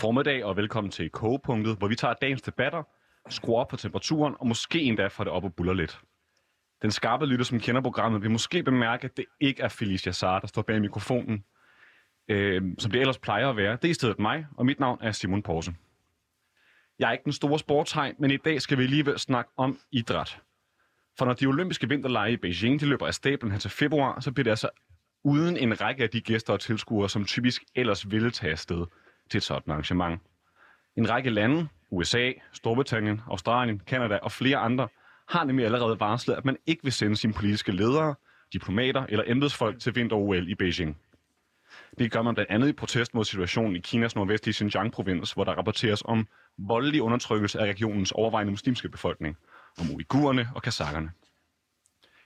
Formiddag og velkommen til Kogepunktet, hvor vi tager dagens debatter, skruer op på temperaturen og måske endda får det op og buller lidt. Den skarpe lytter, som kender programmet, vil måske bemærke, at det ikke er Felicia Saar, der står bag mikrofonen, øh, som det ellers plejer at være. Det er i stedet mig, og mit navn er Simon Porse. Jeg er ikke den store sportshej, men i dag skal vi alligevel snakke om idræt. For når de olympiske vinterlege i Beijing de løber af stablen her til februar, så bliver det altså uden en række af de gæster og tilskuere, som typisk ellers ville tage afsted til et sådan arrangement. En række lande, USA, Storbritannien, Australien, Kanada og flere andre, har nemlig allerede varslet, at man ikke vil sende sine politiske ledere, diplomater eller embedsfolk til vinter-OL i Beijing. Det gør man blandt andet i protest mod situationen i Kinas nordvestlige Xinjiang-provins, hvor der rapporteres om voldelig undertrykkelse af regionens overvejende muslimske befolkning, om uigurerne og kazakkerne.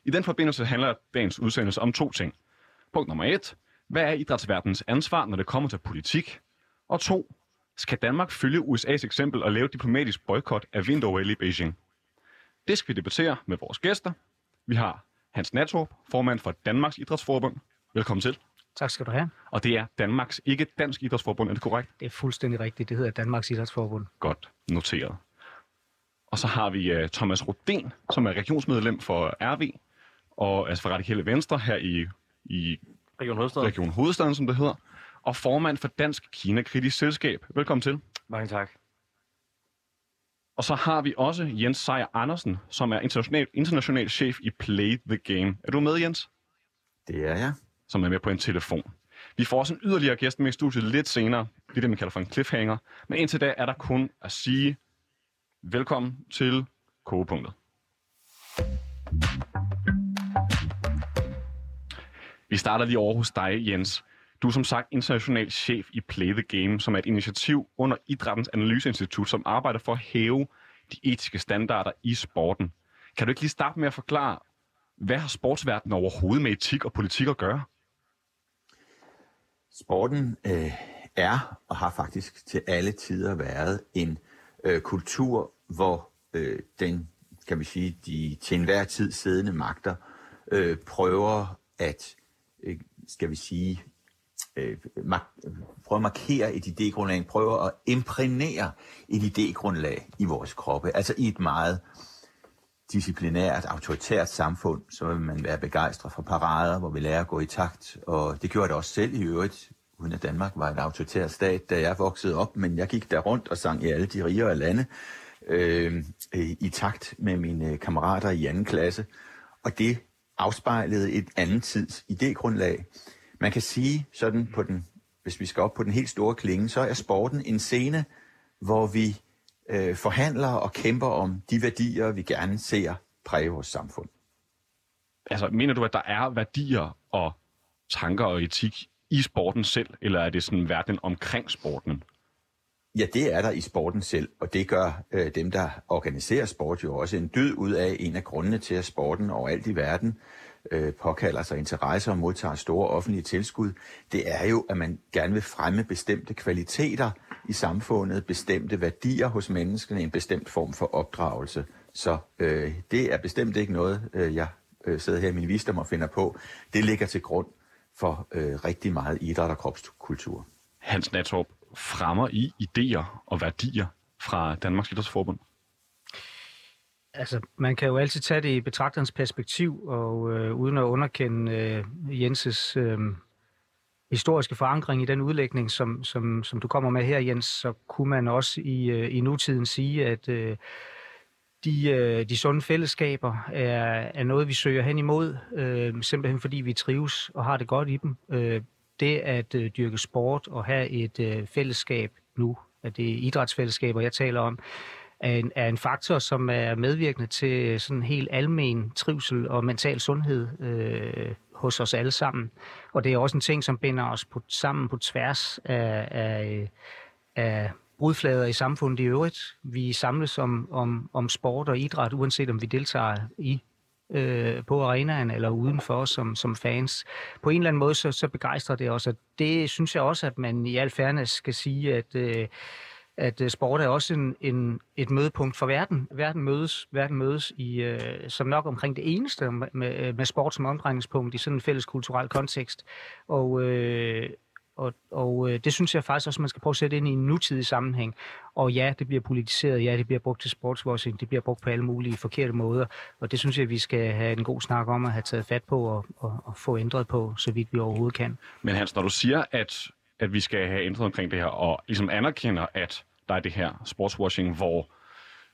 I den forbindelse handler dagens udsendelse om to ting. Punkt nummer et. Hvad er idrætsverdens ansvar, når det kommer til politik? Og to. Skal Danmark følge USA's eksempel og lave diplomatisk boykot af vinter i Beijing? Det skal vi debattere med vores gæster. Vi har Hans Nathorp, formand for Danmarks Idrætsforbund. Velkommen til. Tak skal du have. Og det er Danmarks, ikke Dansk Idrætsforbund, er det korrekt? Det er fuldstændig rigtigt. Det hedder Danmarks Idrætsforbund. Godt, noteret. Og så har vi uh, Thomas Rodin, som er regionsmedlem for RV, og altså for Radikale Venstre her i, i Region Hovedstaden. Region Hovedstaden, som det hedder, og formand for Dansk Kina-kritisk Selskab. Velkommen til. Mange tak. Og så har vi også Jens Sejer Andersen, som er international, international chef i Play the Game. Er du med, Jens? Det er jeg. Som er med på en telefon. Vi får også en yderligere gæst med i studiet lidt senere. Det er det, man kalder for en cliffhanger. Men indtil da er der kun at sige velkommen til kogepunktet. Vi starter lige over hos dig, Jens. Du er som sagt international chef i Play the Game, som er et initiativ under Idrættens Analyseinstitut, som arbejder for at hæve de etiske standarder i sporten. Kan du ikke lige starte med at forklare, hvad har sportsverdenen overhovedet med etik og politik at gøre? Sporten øh, er og har faktisk til alle tider været en øh, kultur, hvor øh, den, kan vi sige, de til enhver tid siddende magter øh, prøver at, øh, skal vi sige, øh, prøver at markere et idégrundlag, prøver at imprægnere et idégrundlag i vores kroppe. Altså i et meget disciplinært, autoritært samfund, så vil man være begejstret for parader, hvor vi lærer at gå i takt. Og det gjorde jeg det også selv i øvrigt, uden at Danmark var en autoritær stat, da jeg voksede op. Men jeg gik der rundt og sang i alle de rigere lande øh, i takt med mine kammerater i anden klasse. Og det afspejlede et andet tids idégrundlag. Man kan sige sådan på den, hvis vi skal op på den helt store klinge, så er sporten en scene, hvor vi øh, forhandler og kæmper om de værdier, vi gerne ser præge vores samfund. Altså, mener du, at der er værdier og tanker og etik i sporten selv, eller er det sådan verden omkring sporten? Ja, det er der i sporten selv, og det gør øh, dem, der organiserer sport jo også en død ud af en af grundene til, at sporten overalt i verden øh, påkalder sig interesse og modtager store offentlige tilskud, det er jo, at man gerne vil fremme bestemte kvaliteter i samfundet, bestemte værdier hos menneskene, en bestemt form for opdragelse. Så øh, det er bestemt ikke noget, øh, jeg øh, sidder her i min visdom og finder på. Det ligger til grund for øh, rigtig meget idræt og kropskultur. Hans Nathorp, fremmer I idéer og værdier fra Danmarks Idrætsforbund? Altså, man kan jo altid tage det i betragterens perspektiv, og øh, uden at underkende øh, Jenses øh, historiske forankring i den udlægning, som, som, som du kommer med her, Jens, så kunne man også i, øh, i nutiden sige, at øh, de, øh, de sunde fællesskaber er, er noget, vi søger hen imod, øh, simpelthen fordi vi trives og har det godt i dem. Øh, det at øh, dyrke sport og have et øh, fællesskab nu, at det er idrætsfællesskaber, jeg taler om, er en, er en faktor, som er medvirkende til øh, sådan helt almen trivsel og mental sundhed øh, hos os alle sammen. Og det er også en ting, som binder os på, sammen på tværs af, af, af brudflader i samfundet i øvrigt. Vi samles om, om, om sport og idræt, uanset om vi deltager i øh, på arenaen eller udenfor som, som fans. På en eller anden måde, så, så begejstrer det os, og det synes jeg også, at man i al fairness skal sige, at øh, at øh, sport er også en, en, et mødepunkt for verden. Verden mødes, verden mødes i, øh, som nok omkring det eneste med, øh, med sport som omdrejningspunkt i sådan en fælles kulturel kontekst. Og, øh, og, og øh, det synes jeg faktisk også, man skal prøve at sætte ind i en nutidig sammenhæng. Og ja, det bliver politiseret, ja, det bliver brugt til sportswashing, det bliver brugt på alle mulige forkerte måder, og det synes jeg, vi skal have en god snak om at have taget fat på og, og, og få ændret på, så vidt vi overhovedet kan. Men Hans, når du siger, at, at vi skal have ændret omkring det her, og ligesom anerkender, at der er det her sportswashing, hvor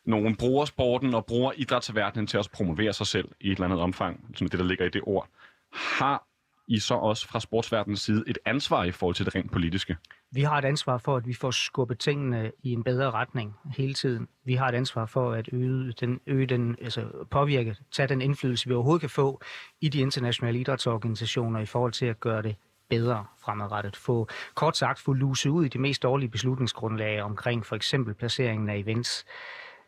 nogen bruger sporten og bruger idrætsverdenen til at promovere sig selv i et eller andet omfang, som det, der ligger i det ord. Har I så også fra sportsverdenens side et ansvar i forhold til det rent politiske? Vi har et ansvar for, at vi får skubbet tingene i en bedre retning hele tiden. Vi har et ansvar for at øge den, øge den altså påvirke, tage den indflydelse, vi overhovedet kan få i de internationale idrætsorganisationer i forhold til at gøre det bedre fremadrettet. Få kort sagt få luse ud i de mest dårlige beslutningsgrundlag omkring for eksempel placeringen af events.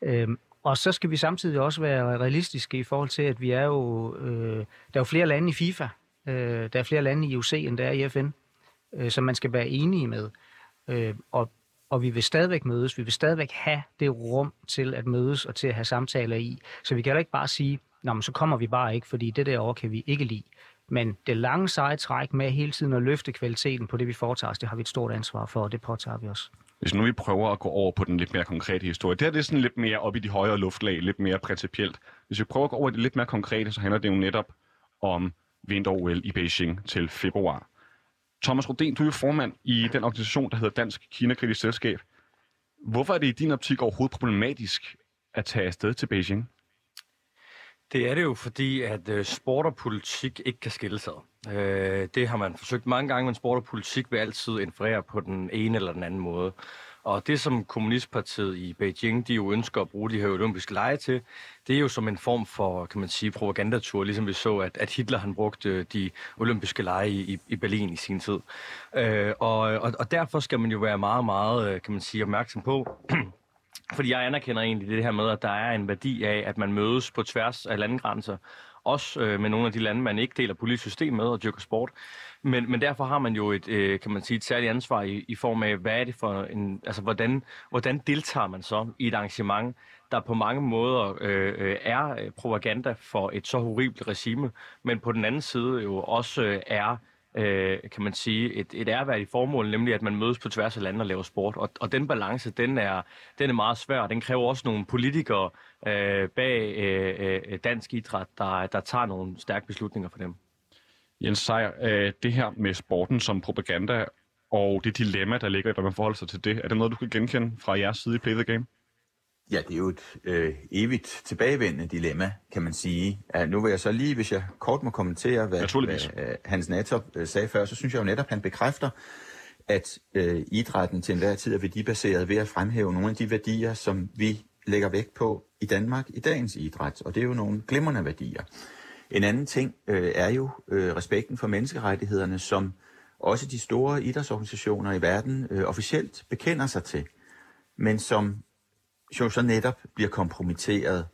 Øhm, og så skal vi samtidig også være realistiske i forhold til, at vi er jo, øh, der er jo flere lande i FIFA, øh, der er flere lande i UC, end der er i FN, øh, som man skal være enige med. Øh, og, og vi vil stadigvæk mødes, vi vil stadigvæk have det rum til at mødes og til at have samtaler i. Så vi kan heller ikke bare sige, Nå, men så kommer vi bare ikke, fordi det derovre kan vi ikke lide. Men det lange seje træk med hele tiden at løfte kvaliteten på det, vi foretager os, det har vi et stort ansvar for, og det påtager vi os. Hvis nu vi prøver at gå over på den lidt mere konkrete historie. Det her det er sådan lidt mere op i de højere luftlag, lidt mere principielt. Hvis vi prøver at gå over i det lidt mere konkrete, så handler det jo netop om vinter-OL i Beijing til februar. Thomas Rodin, du er jo formand i den organisation, der hedder Dansk Kina-kritisk Selskab. Hvorfor er det i din optik overhovedet problematisk at tage afsted til Beijing? Det er det jo, fordi at øh, sport og politik ikke kan skille sig. Øh, det har man forsøgt mange gange, men sport og politik vil altid inferere på den ene eller den anden måde. Og det, som Kommunistpartiet i Beijing, de jo ønsker at bruge de her olympiske lege til, det er jo som en form for, kan man sige, propagandatur, ligesom vi så, at, at Hitler han brugte de olympiske lege i, i Berlin i sin tid. Øh, og, og, og derfor skal man jo være meget, meget, øh, kan man sige, opmærksom på, fordi jeg anerkender egentlig det her med, at der er en værdi af, at man mødes på tværs af landegrænser, også øh, med nogle af de lande, man ikke deler politisk system med og dyrker sport. Men, men derfor har man jo et, øh, kan man sige, et særligt ansvar i, i form af, hvad er det for en, altså hvordan, hvordan deltager man så i et arrangement, der på mange måder øh, øh er propaganda for et så horribelt regime, men på den anden side jo også øh, er øh, kan man sige, et, et ærværdigt formål, nemlig at man mødes på tværs af lande og laver sport. Og, og den balance, den er, den er meget svær, den kræver også nogle politikere øh, bag øh, øh, dansk idræt, der, der tager nogle stærke beslutninger for dem. Jens Seier, øh, det her med sporten som propaganda og det dilemma, der ligger i, hvordan man forholder sig til det, er det noget, du kan genkende fra jeres side i Play the Game? Ja, det er jo et øh, evigt tilbagevendende dilemma, kan man sige. Ja, nu vil jeg så lige, hvis jeg kort må kommentere, hvad, hvad uh, Hans Natop uh, sagde før, så synes jeg jo netop, han bekræfter, at øh, idrætten til enhver tid er værdibaseret ved at fremhæve nogle af de værdier, som vi lægger vægt på i Danmark i dagens idræt. Og det er jo nogle glimrende værdier. En anden ting øh, er jo øh, respekten for menneskerettighederne, som også de store idrætsorganisationer i verden øh, officielt bekender sig til, men som jo så netop bliver kompromitteret,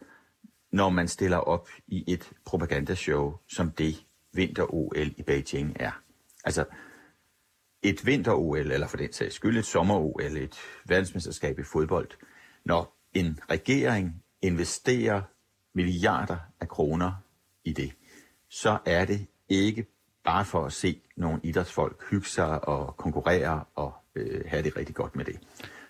når man stiller op i et propagandashow, som det vinter-OL i Beijing er. Altså, et vinter-OL, eller for den sags skyld et sommer-OL, et verdensmesterskab i fodbold, når en regering investerer milliarder af kroner i det, så er det ikke bare for at se nogle idrætsfolk hygge sig og konkurrere og øh, have det rigtig godt med det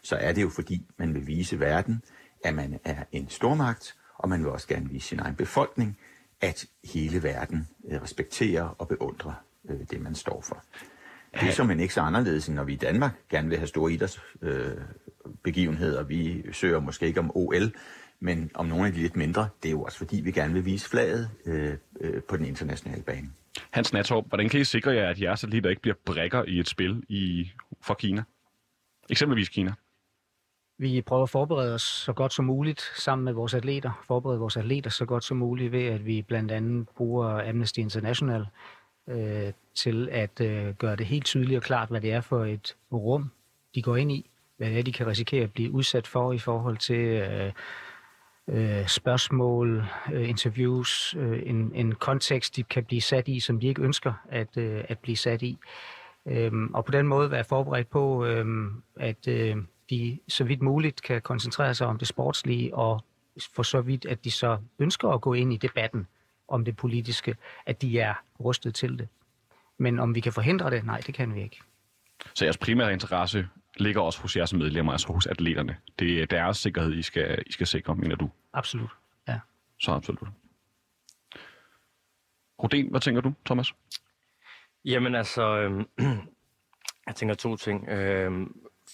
så er det jo fordi, man vil vise verden, at man er en stormagt, og man vil også gerne vise sin egen befolkning, at hele verden øh, respekterer og beundrer øh, det, man står for. Det er som en ikke så anderledes, end når vi i Danmark gerne vil have store idrætsbegivenheder. Øh, vi søger måske ikke om OL, men om nogle af de lidt mindre. Det er jo også fordi, vi gerne vil vise flaget øh, øh, på den internationale bane. Hans Natorp, hvordan kan I sikre jer, at jeres atleter ikke bliver brækker i et spil i, for Kina? Eksempelvis Kina. Vi prøver at forberede os så godt som muligt sammen med vores atleter, forberede vores atleter så godt som muligt ved, at vi blandt andet bruger Amnesty International øh, til at øh, gøre det helt tydeligt og klart, hvad det er for et rum, de går ind i, hvad det er, de kan risikere at blive udsat for i forhold til øh, øh, spørgsmål, øh, interviews, øh, en, en kontekst, de kan blive sat i, som de ikke ønsker at, øh, at blive sat i. Øh, og på den måde være forberedt på, øh, at øh, de så vidt muligt kan koncentrere sig om det sportslige, og for så vidt, at de så ønsker at gå ind i debatten om det politiske, at de er rustet til det. Men om vi kan forhindre det? Nej, det kan vi ikke. Så jeres primære interesse ligger også hos jeres medlemmer, altså hos atleterne. Det er deres sikkerhed, I skal, I skal sikre, mener du? Absolut, ja. Så absolut. Roden, hvad tænker du, Thomas? Jamen altså, øh, jeg tænker to ting. Øh,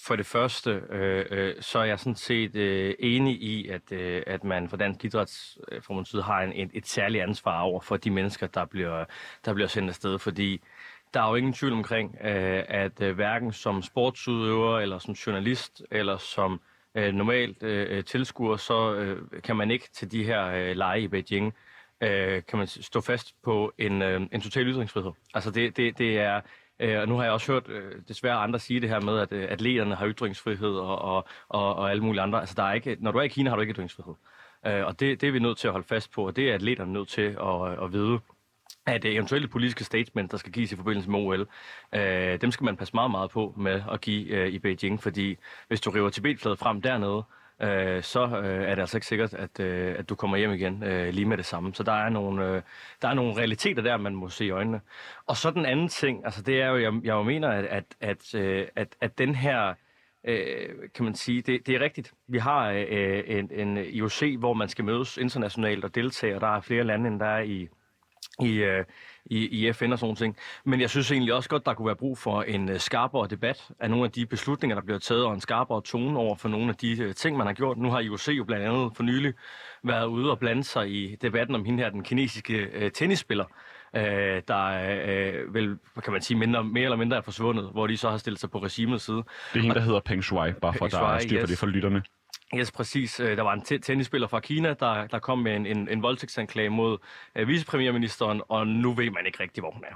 for det første, øh, øh, så er jeg sådan set øh, enig i, at, øh, at man fra Dansk Idrætsforbunds øh, side har en, et, et særligt ansvar over for de mennesker, der bliver, der bliver sendt afsted, fordi der er jo ingen tvivl omkring, øh, at øh, hverken som sportsudøver, eller som journalist, eller som øh, normalt øh, øh tilskuer, så øh, kan man ikke til de her øh, lege i Beijing, øh, kan man stå fast på en, øh, en total ytringsfrihed. Altså det, det, det er Øh, og nu har jeg også hørt øh, desværre andre sige det her med, at øh, atleterne har ytringsfrihed og, og, og, og alle mulige andre. Altså, der er ikke, når du er i Kina, har du ikke ytringsfrihed. Øh, og det, det er vi nødt til at holde fast på, og det er atleterne nødt til at, at vide at eventuelle politiske statements, der skal gives i forbindelse med OL, øh, dem skal man passe meget, meget på med at give øh, i Beijing, fordi hvis du river Tibetfladet frem dernede, øh, så øh, er det altså ikke sikkert, at, øh, at du kommer hjem igen øh, lige med det samme. Så der er, nogle, øh, der er nogle realiteter der, man må se i øjnene. Og så den anden ting, altså det er jo, jeg, jeg mener, at, at, at, øh, at, at den her øh, kan man sige, det, det er rigtigt. Vi har øh, en, en IOC, hvor man skal mødes internationalt og deltage, og der er flere lande, end der er i, i, øh, i, i FN og sådan ting. Men jeg synes egentlig også godt, der kunne være brug for en øh, skarpere debat af nogle af de beslutninger, der bliver taget, og en skarpere tone over for nogle af de øh, ting, man har gjort. Nu har IOC jo blandt andet for nylig været ude og blande sig i debatten om hende her, den kinesiske øh, tennisspiller, øh, der øh, vel, kan man sige, mindre, mere eller mindre er forsvundet, hvor de så har stillet sig på regimets side. Det er hende, der hedder Peng Shuai, bare for at der er styr for yes. det for lytterne. Yes, præcis. Øh, der var en tennisspiller fra Kina, der, der kom med en, en, en voldtægtsanklage mod uh, vicepremierministeren, og nu ved man ikke rigtig, hvor hun er.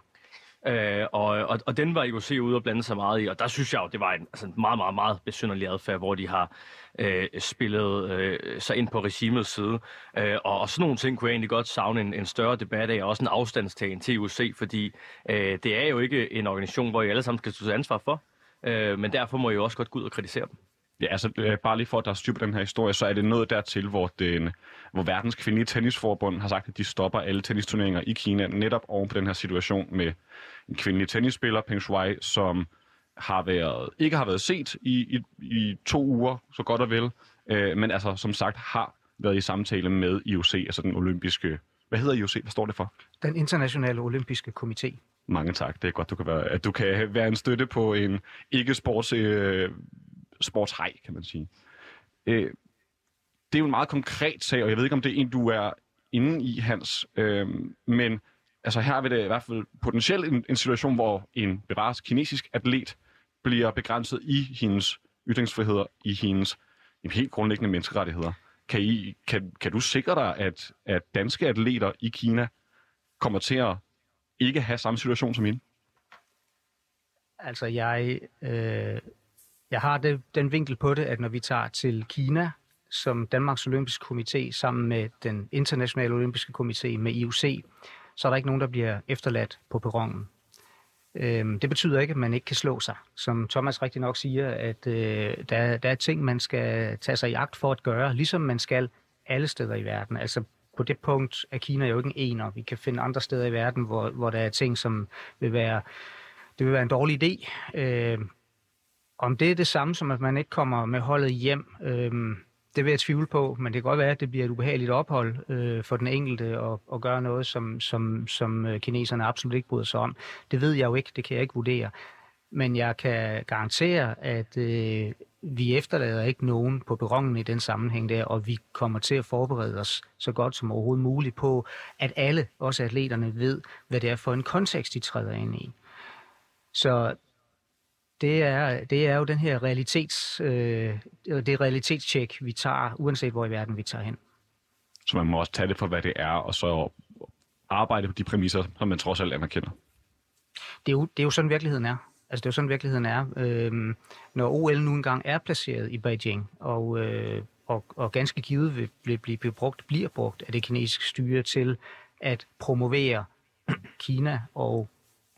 Uh, og, og, og den var IOC ude og blande sig meget i, og der synes jeg jo, det var en altså, meget, meget, meget besynderlig adfærd, hvor de har uh, spillet uh, sig ind på regimets side. Uh, og, og sådan nogle ting kunne jeg egentlig godt savne en, en større debat af, og også en afstandstagen til IOC, fordi uh, det er jo ikke en organisation, hvor I alle sammen skal stå til ansvar for, uh, men derfor må I jo også godt gå ud og kritisere dem. Ja, altså øh, bare lige for at der er styr på den her historie, så er det noget dertil, hvor, den, hvor verdens kvindelige tennisforbund har sagt, at de stopper alle tennisturneringer i Kina, netop oven på den her situation med en kvindelig tennisspiller, Peng Shuai, som har været, ikke har været set i, i, i to uger, så godt og vel, øh, men altså som sagt har været i samtale med IOC, altså den olympiske... Hvad hedder IOC? Hvad står det for? Den internationale olympiske komité. Mange tak. Det er godt, du kan være, at du kan være en støtte på en ikke-sports øh, sportshej, kan man sige. Øh, det er jo en meget konkret sag, og jeg ved ikke, om det er en, du er inde i, Hans. Øh, men altså, her er det i hvert fald potentielt en, en situation, hvor en bevares kinesisk atlet bliver begrænset i hendes ytringsfriheder, i hendes helt grundlæggende menneskerettigheder. Kan, I, kan, kan du sikre dig, at, at danske atleter i Kina kommer til at ikke have samme situation som hende? Altså, jeg øh, jeg har det, den vinkel på det, at når vi tager til Kina, som Danmarks Olympiske Komité, sammen med den internationale olympiske komité med IOC, så er der ikke nogen, der bliver efterladt på perronen. Øhm, det betyder ikke, at man ikke kan slå sig. Som Thomas rigtig nok siger, at øh, der, der er ting, man skal tage sig i agt for at gøre, ligesom man skal alle steder i verden. Altså på det punkt er Kina jo ikke en ener. Vi kan finde andre steder i verden, hvor, hvor der er ting, som vil være, det vil være en dårlig idé. Øh, om det er det samme som, at man ikke kommer med holdet hjem, øh, det vil jeg tvivle på, men det kan godt være, at det bliver et ubehageligt ophold øh, for den enkelte at, at gøre noget, som, som, som øh, kineserne absolut ikke bryder sig om. Det ved jeg jo ikke, det kan jeg ikke vurdere. Men jeg kan garantere, at øh, vi efterlader ikke nogen på perronen i den sammenhæng der, og vi kommer til at forberede os så godt som overhovedet muligt på, at alle, også atleterne, ved, hvad det er for en kontekst, de træder ind i. Så det er, det er jo den her realitets, øh, det realitetstjek, vi tager, uanset hvor i verden vi tager hen. Så man må også tage det for, hvad det er, og så arbejde på de præmisser, som man trods alt anerkender. Det er jo, det er jo sådan, virkeligheden er. Altså, det er jo sådan, virkeligheden er. Øhm, når OL nu engang er placeret i Beijing, og, øh, og, og ganske givet vil, vil blive brugt, bliver brugt af det kinesiske styre til at promovere Kina og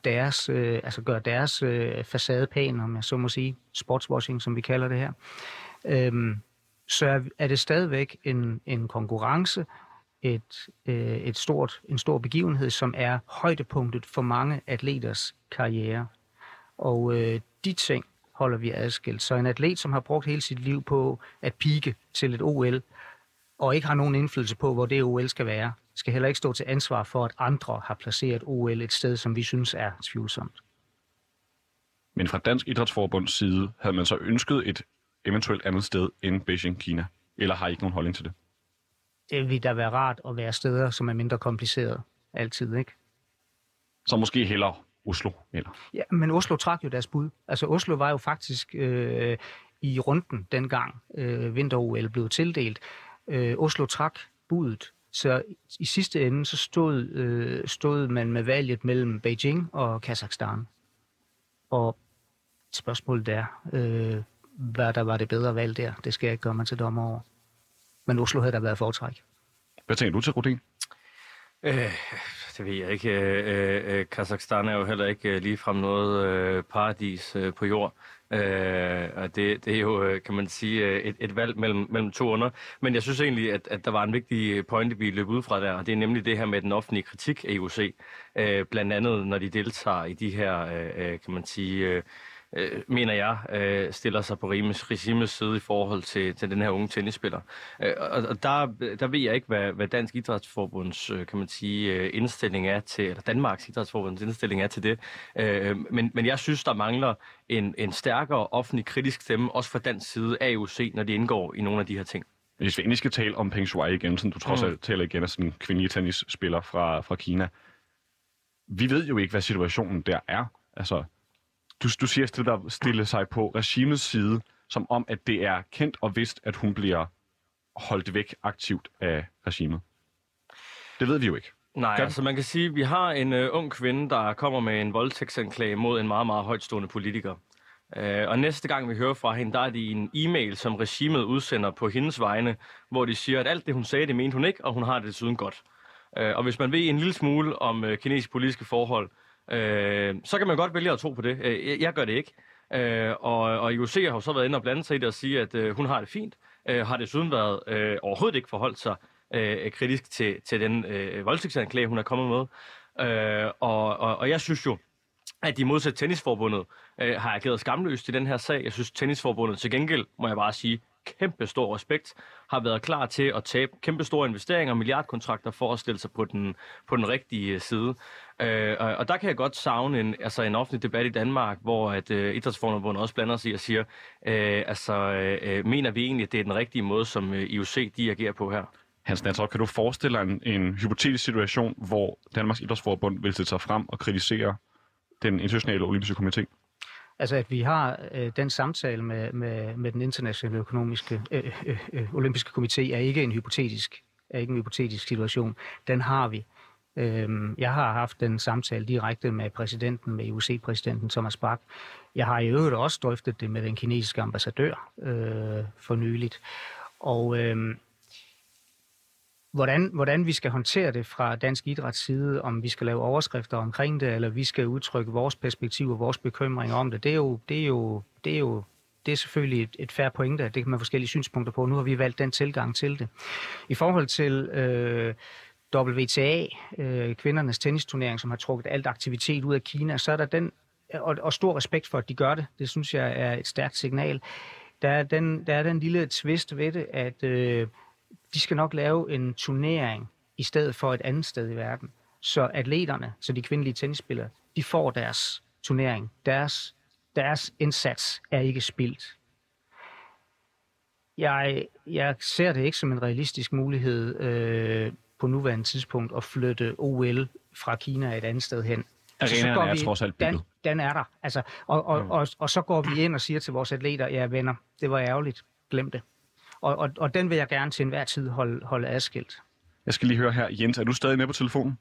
deres, øh, altså gøre deres øh, facade pæn, om jeg så må sige, sportswashing, som vi kalder det her, øh, så er det stadigvæk en, en konkurrence, et, øh, et stort, en stor begivenhed, som er højdepunktet for mange atleters karriere. Og øh, de ting holder vi adskilt. Så en atlet, som har brugt hele sit liv på at pike til et OL, og ikke har nogen indflydelse på, hvor det OL skal være, skal heller ikke stå til ansvar for, at andre har placeret OL et sted, som vi synes er tvivlsomt. Men fra Dansk Idrætsforbunds side havde man så ønsket et eventuelt andet sted end Beijing, Kina? Eller har I ikke nogen holdning til det? Det vil da være rart at være steder, som er mindre kompliceret. Altid, ikke? Så måske hellere Oslo, eller? Ja, men Oslo trak jo deres bud. Altså Oslo var jo faktisk øh, i runden dengang øh, vinter-OL blev tildelt. Øh, Oslo trak budet. Så i sidste ende så stod, øh, stod man med valget mellem Beijing og Kazakhstan. Og spørgsmålet er, øh, hvad der var det bedre valg der. Det skal jeg ikke gøre mig til dommer over. Men Oslo havde der været foretræk. Hvad tænker du til, Rudin? Øh, det ved jeg ikke. Øh, øh, Kazakhstan er jo heller ikke øh, ligefrem noget øh, paradis øh, på jord. Øh, og det, det er jo, øh, kan man sige, øh, et, et valg mellem, mellem to under. Men jeg synes egentlig, at, at der var en vigtig pointe, vi løb ud fra der, og det er nemlig det her med den offentlige kritik af IOC. Øh, blandt andet, når de deltager i de her, øh, øh kan man sige... Øh, øh, mener jeg, øh, stiller sig på regimets side i forhold til, til den her unge tennisspiller. Øh, og og der, der ved jeg ikke, hvad, hvad Dansk Idrætsforbunds øh, kan man sige, øh, indstilling er til, eller Danmarks Idrætsforbunds indstilling er til det. Øh, men, men jeg synes, der mangler en, en stærkere offentlig kritisk stemme, også fra dansk side af UC, når de indgår i nogle af de her ting. Hvis vi endelig skal tale om Peng Shuai igen, som du trods mm. alt taler igen af sådan en kvindelig tennisspiller fra, fra Kina. Vi ved jo ikke, hvad situationen der er. Altså, du, du siger at der stille sig på regimets side, som om, at det er kendt og vist, at hun bliver holdt væk aktivt af regimet. Det ved vi jo ikke. Nej, kan? altså man kan sige, at vi har en uh, ung kvinde, der kommer med en voldtægtsanklage mod en meget, meget højtstående politiker. Uh, og næste gang vi hører fra hende, der er det en e-mail, som regimet udsender på hendes vegne, hvor de siger, at alt det, hun sagde, det mente hun ikke, og hun har det desuden godt. Uh, og hvis man ved en lille smule om uh, kinesiske politiske forhold, øh, så kan man godt vælge at tro på det. Øh, jeg, gør det ikke. Øh, og, og IOC har jo så været inde og blande sig i det og sige, at øh, hun har det fint. Øh, har desuden været øh, overhovedet ikke forholdt sig øh, kritisk til, til den øh, voldtægtsanklage, hun er kommet med. Øh, og, og, og jeg synes jo, at de modsat tennisforbundet øh, har ageret skamløst i den her sag. Jeg synes, tennisforbundet til gengæld, må jeg bare sige, kæmpe stor respekt, har været klar til at tabe kæmpe store investeringer og milliardkontrakter for at stille sig på den, på den rigtige øh, side. Øh, og, og der kan jeg godt savne en, altså en offentlig debat i Danmark, hvor at øh, Idrætsforbundet også blander sig og siger, øh, altså øh, øh mener vi egentlig, at det er den rigtige måde, som øh, IOC de agerer på her? Hans Nansov, kan du forestille dig en, en hypotetisk situation, hvor Danmarks Idrætsforbund vil sætte sig frem og kritisere den internationale olympiske komité? Altså, at vi har øh, den samtale med, med, med den internationale økonomiske, øh, øh, øh, olympiske komité, er ikke en hypotetisk, er ikke en hypotetisk situation. Den har vi. Øhm, jeg har haft den samtale direkte med præsidenten, med IOC-præsidenten Thomas Bach. Jeg har i øvrigt også drøftet det med den kinesiske ambassadør øh, for nyligt. Og øh, hvordan, hvordan vi skal håndtere det fra dansk idræts side, om vi skal lave overskrifter omkring det, eller vi skal udtrykke vores perspektiv og vores bekymringer om det, det er jo, det er jo, det er jo det er selvfølgelig et, et færre pointe, det kan man have forskellige synspunkter på. Nu har vi valgt den tilgang til det. I forhold til øh, WTA, øh, kvindernes tennisturnering, som har trukket alt aktivitet ud af Kina, så er der den, og, og stor respekt for, at de gør det. Det synes jeg er et stærkt signal. Der er den, der er den lille twist ved det, at øh, de skal nok lave en turnering i stedet for et andet sted i verden. Så atleterne, så de kvindelige tennisspillere, de får deres turnering. Deres, deres indsats er ikke spildt. Jeg, jeg ser det ikke som en realistisk mulighed øh, på nuværende tidspunkt at flytte OL fra Kina et andet sted hen. Altså, så går er vi, trods alt den, den er der. Altså, og, og, mm. og, og så går vi ind og siger til vores atleter, ja venner, det var ærgerligt, glem det. Og, og, og den vil jeg gerne til enhver tid holde, holde adskilt. Jeg skal lige høre her, Jens, er du stadig med på telefonen?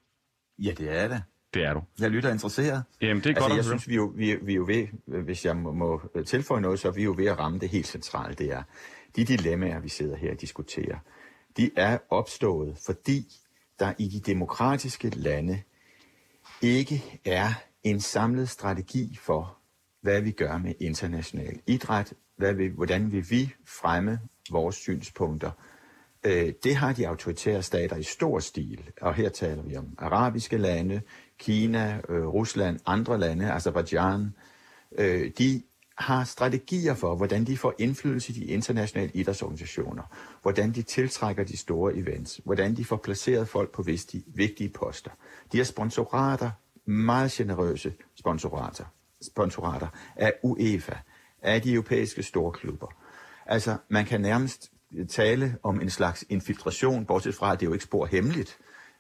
Ja, det er det. Det er du. Jeg lytter interesseret. Jamen, det er altså, godt jeg at synes, vi er, jo, vi, er, vi er jo ved, hvis jeg må, må tilføje noget, så er vi jo ved at ramme det helt centrale. Det er, de dilemmaer, vi sidder her og diskuterer, de er opstået, fordi der i de demokratiske lande ikke er en samlet strategi for, hvad vi gør med international idræt, hvad vil, hvordan vil vi fremme vores synspunkter. Øh, det har de autoritære stater i stor stil, og her taler vi om arabiske lande, Kina, øh, Rusland, andre lande, Azerbaijan, øh, de har strategier for, hvordan de får indflydelse i de internationale idrætsorganisationer, hvordan de tiltrækker de store events, hvordan de får placeret folk på vigtige, vigtige poster. De har sponsorater, meget generøse sponsorater, sponsorater af UEFA, af de europæiske store klubber. Altså, man kan nærmest tale om en slags infiltration, bortset fra, at det er jo ikke spor hemmeligt.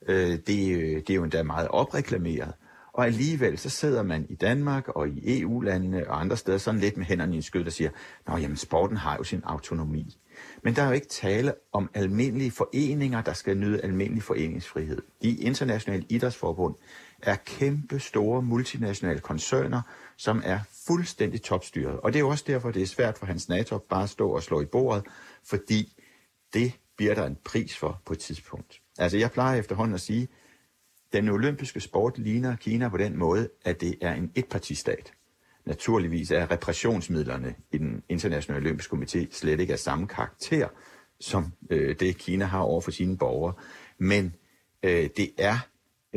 Øh, det, øh, det er jo endda meget opreklameret. Og alligevel så sidder man i Danmark og i EU-landene og andre steder sådan lidt med hænderne i skød og siger, Nå jamen, sporten har jo sin autonomi. Men der er jo ikke tale om almindelige foreninger, der skal nyde almindelig foreningsfrihed. De internationale idrætsforbund er kæmpe store multinationale koncerner, som er fuldstændig topstyret. Og det er jo også derfor, det er svært for Hans NATO bare at stå og slå i bordet, fordi det bliver der en pris for på et tidspunkt. Altså jeg plejer efterhånden at sige, den olympiske sport ligner Kina på den måde, at det er en etpartistat. Naturligvis er repressionsmidlerne i den internationale olympiske komité slet ikke af samme karakter, som øh, det Kina har over for sine borgere. Men øh, det er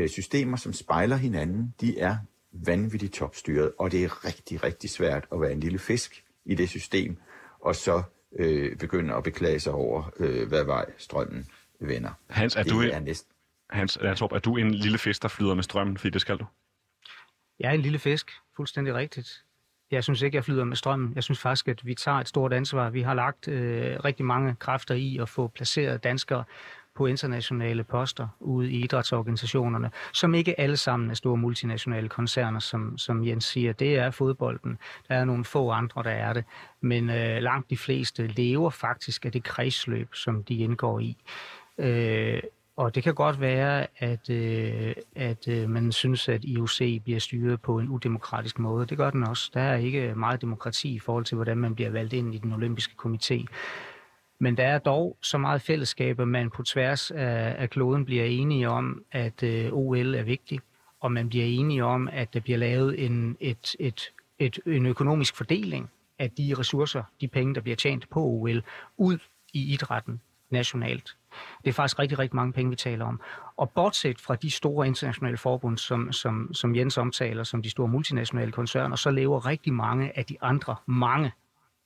systemer, som spejler hinanden. De er vanvittigt topstyret, og det er rigtig, rigtig svært at være en lille fisk i det system, og så øh, begynde at beklage sig over, øh, hvad vej strømmen vender. Hans, er det du, er næsten Hans Lantorp, er du en lille fisk, der flyder med strømmen? Fordi det skal du. Jeg er en lille fisk, fuldstændig rigtigt. Jeg synes ikke, jeg flyder med strømmen. Jeg synes faktisk, at vi tager et stort ansvar. Vi har lagt øh, rigtig mange kræfter i at få placeret danskere på internationale poster ude i idrætsorganisationerne, som ikke alle sammen er store multinationale koncerner, som, som Jens siger. Det er fodbolden. Der er nogle få andre, der er det. Men øh, langt de fleste lever faktisk af det kredsløb, som de indgår i. Øh, og det kan godt være, at, øh, at øh, man synes, at IOC bliver styret på en udemokratisk måde. Det gør den også. Der er ikke meget demokrati i forhold til, hvordan man bliver valgt ind i den olympiske komité. Men der er dog så meget fællesskab, at man på tværs af, af kloden bliver enige om, at øh, OL er vigtig, og man bliver enige om, at der bliver lavet en, et, et, et, en økonomisk fordeling af de ressourcer, de penge, der bliver tjent på OL, ud i idrætten nationalt. Det er faktisk rigtig, rigtig mange penge, vi taler om. Og bortset fra de store internationale forbund, som, som, som Jens omtaler, som de store multinationale koncerner, så lever rigtig mange af de andre mange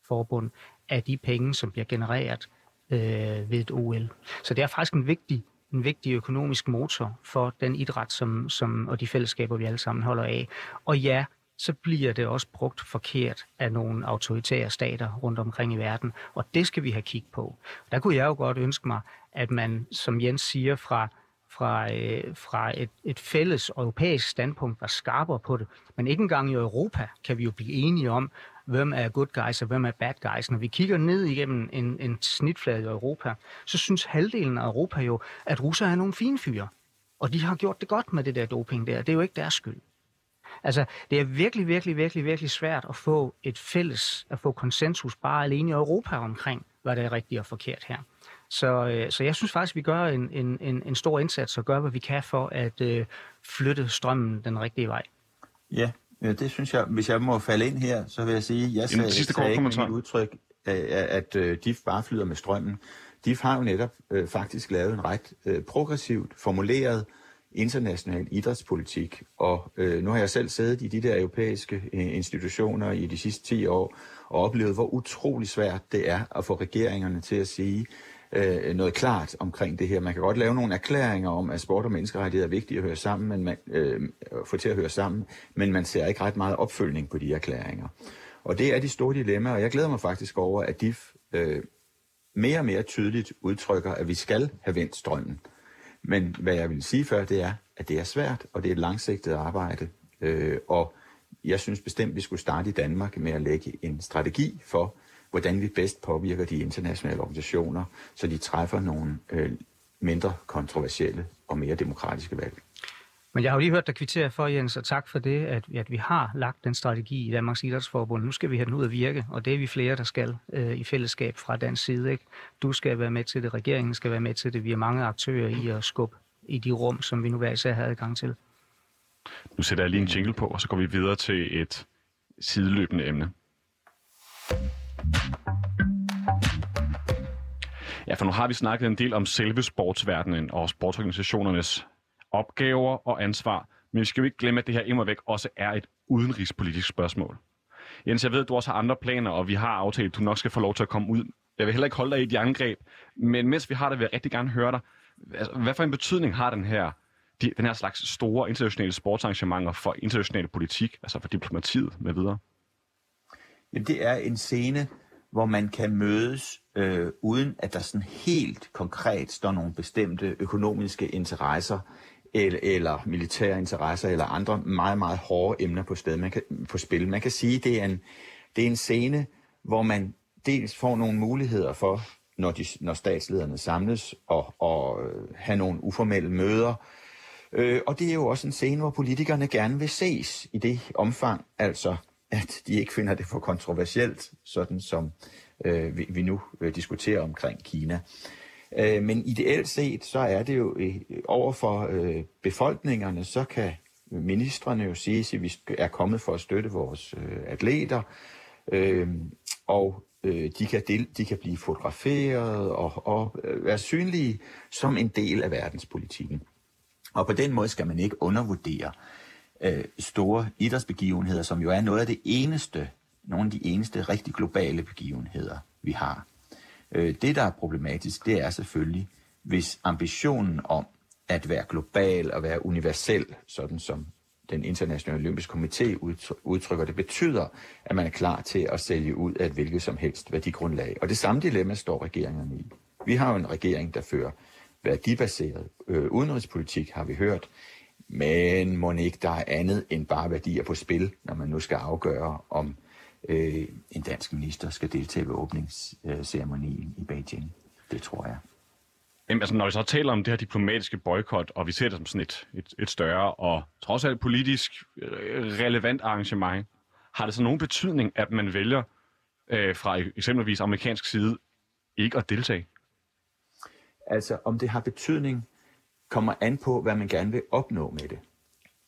forbund af de penge, som bliver genereret øh, ved et OL. Så det er faktisk en vigtig, en vigtig økonomisk motor for den idræt som, som, og de fællesskaber, vi alle sammen holder af. Og ja, så bliver det også brugt forkert af nogle autoritære stater rundt omkring i verden, og det skal vi have kig på. Der kunne jeg jo godt ønske mig, at man, som Jens siger, fra, fra, øh, fra et, et fælles europæisk standpunkt var skarpere på det. Men ikke engang i Europa kan vi jo blive enige om, hvem er good guys og hvem er bad guys. Når vi kigger ned igennem en, en snitflade i Europa, så synes halvdelen af Europa jo, at russere er nogle fine fyre. Og de har gjort det godt med det der doping der. Det er jo ikke deres skyld. Altså, det er virkelig, virkelig, virkelig, virkelig svært at få et fælles, at få konsensus bare alene i Europa omkring, hvad der er rigtigt og forkert her. Så, øh, så jeg synes faktisk, vi gør en, en, en, en stor indsats og gør, hvad vi kan for at øh, flytte strømmen den rigtige vej. Ja, Ja, det synes jeg, hvis jeg må falde ind her, så vil jeg sige, jeg sagde, sidste sagde ikke mit udtryk, at, at, at DIF bare flyder med strømmen. DIF har jo netop øh, faktisk lavet en ret øh, progressivt formuleret international idrætspolitik, og øh, nu har jeg selv siddet i de der europæiske øh, institutioner i de sidste 10 år, og oplevet, hvor utrolig svært det er at få regeringerne til at sige, øh, noget klart omkring det her. Man kan godt lave nogle erklæringer om, at sport og menneskerettigheder er vigtige at høre sammen, men man, øh, få til at høre sammen, men man ser ikke ret meget opfølgning på de erklæringer. Og det er de store dilemmaer, og jeg glæder mig faktisk over, at DIF øh, mere og mere tydeligt udtrykker, at vi skal have vendt strømmen. Men hvad jeg vil sige før, det er, at det er svært, og det er et langsigtet arbejde. Øh, og jeg synes bestemt, vi skulle starte i Danmark med at lægge en strategi for, hvordan vi bedst påvirker de internationale organisationer, så de træffer nogle øh, mindre kontroversielle og mere demokratiske valg. Men jeg har jo lige hørt dig kvittere for, Jens, og tak for det, at, at vi har lagt den strategi i Danmarks Idrætsforbund. Nu skal vi have den ud at virke, og det er vi flere, der skal øh, i fællesskab fra dansk side. Ikke? Du skal være med til det, regeringen skal være med til det. Vi er mange aktører i at skubbe i de rum, som vi nu hver især har adgang til. Nu sætter jeg lige en jingle på, og så går vi videre til et sideløbende emne. Ja, for nu har vi snakket en del om selve sportsverdenen og sportsorganisationernes opgaver og ansvar. Men vi skal jo ikke glemme, at det her imod væk også er et udenrigspolitisk spørgsmål. Jens, jeg ved, at du også har andre planer, og vi har aftalt, at du nok skal få lov til at komme ud. Jeg vil heller ikke holde dig i et angreb, men mens vi har det, vil jeg rigtig gerne høre dig. Altså, hvad for en betydning har den her, de, den her slags store internationale sportsarrangementer for international politik, altså for diplomatiet med videre? Jamen, det er en scene, hvor man kan mødes, øh, uden at der sådan helt konkret står nogle bestemte økonomiske interesser eller, eller militære interesser eller andre meget, meget hårde emner på, sted, man kan, på spil. Man kan sige, det er en, det er en scene, hvor man dels får nogle muligheder for, når, de, når statslederne samles, og, og øh, have nogle uformelle møder. Øh, og det er jo også en scene, hvor politikerne gerne vil ses i det omfang, altså at de ikke finder det for kontroversielt, sådan som øh, vi, vi nu øh, diskuterer omkring Kina. Øh, men ideelt set, så er det jo øh, over for øh, befolkningerne, så kan ministerne jo sige, at vi er kommet for at støtte vores øh, atleter, øh, og øh, de, kan del, de kan blive fotograferet og, og øh, være synlige som en del af verdenspolitikken. Og på den måde skal man ikke undervurdere øh, Øh, store idrætsbegivenheder, som jo er noget af det eneste, nogle af de eneste rigtig globale begivenheder, vi har. Øh, det, der er problematisk, det er selvfølgelig, hvis ambitionen om at være global og være universel, sådan som den internationale olympiske komité udtrykker det, betyder, at man er klar til at sælge ud af et hvilket som helst værdigrundlag. Og det samme dilemma står regeringerne i. Vi har jo en regering, der fører værdibaseret øh, udenrigspolitik, har vi hørt, men må ikke der er andet end bare værdier på spil, når man nu skal afgøre, om øh, en dansk minister skal deltage ved åbningsceremonien i Beijing. Det tror jeg. Jamen, altså, når vi så taler om det her diplomatiske boykot, og vi ser det som sådan et, et, et større og trods alt politisk øh, relevant arrangement, har det så nogen betydning, at man vælger øh, fra eksempelvis amerikansk side ikke at deltage? Altså, om det har betydning, kommer an på, hvad man gerne vil opnå med det.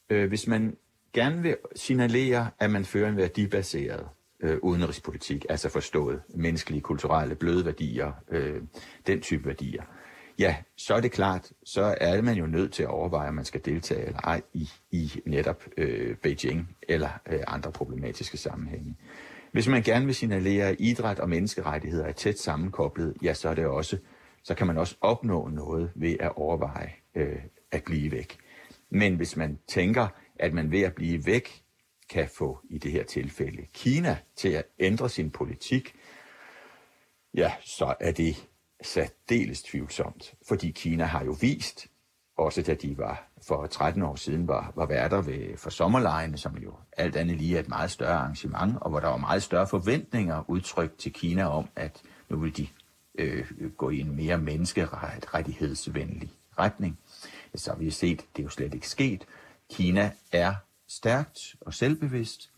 Øh, hvis man gerne vil signalere, at man fører en værdibaseret øh, udenrigspolitik, altså forstået menneskelige, kulturelle, bløde værdier, øh, den type værdier, ja, så er det klart, så er man jo nødt til at overveje, om man skal deltage eller ej i, i netop øh, Beijing eller øh, andre problematiske sammenhænge. Hvis man gerne vil signalere, at idræt og menneskerettigheder er tæt sammenkoblet, ja, så er det også, så kan man også opnå noget ved at overveje øh, at blive væk. Men hvis man tænker, at man ved at blive væk kan få i det her tilfælde Kina til at ændre sin politik, ja, så er det særdeles tvivlsomt. Fordi Kina har jo vist, også da de var for 13 år siden var, var værter ved, for sommerlejene, som jo alt andet lige er et meget større arrangement, og hvor der var meget større forventninger udtrykt til Kina om, at nu vil de øh, gå i en mere menneskerettighedsvenlig retning. Så har vi set, at det er jo slet ikke sket. Kina er stærkt og selvbevidst,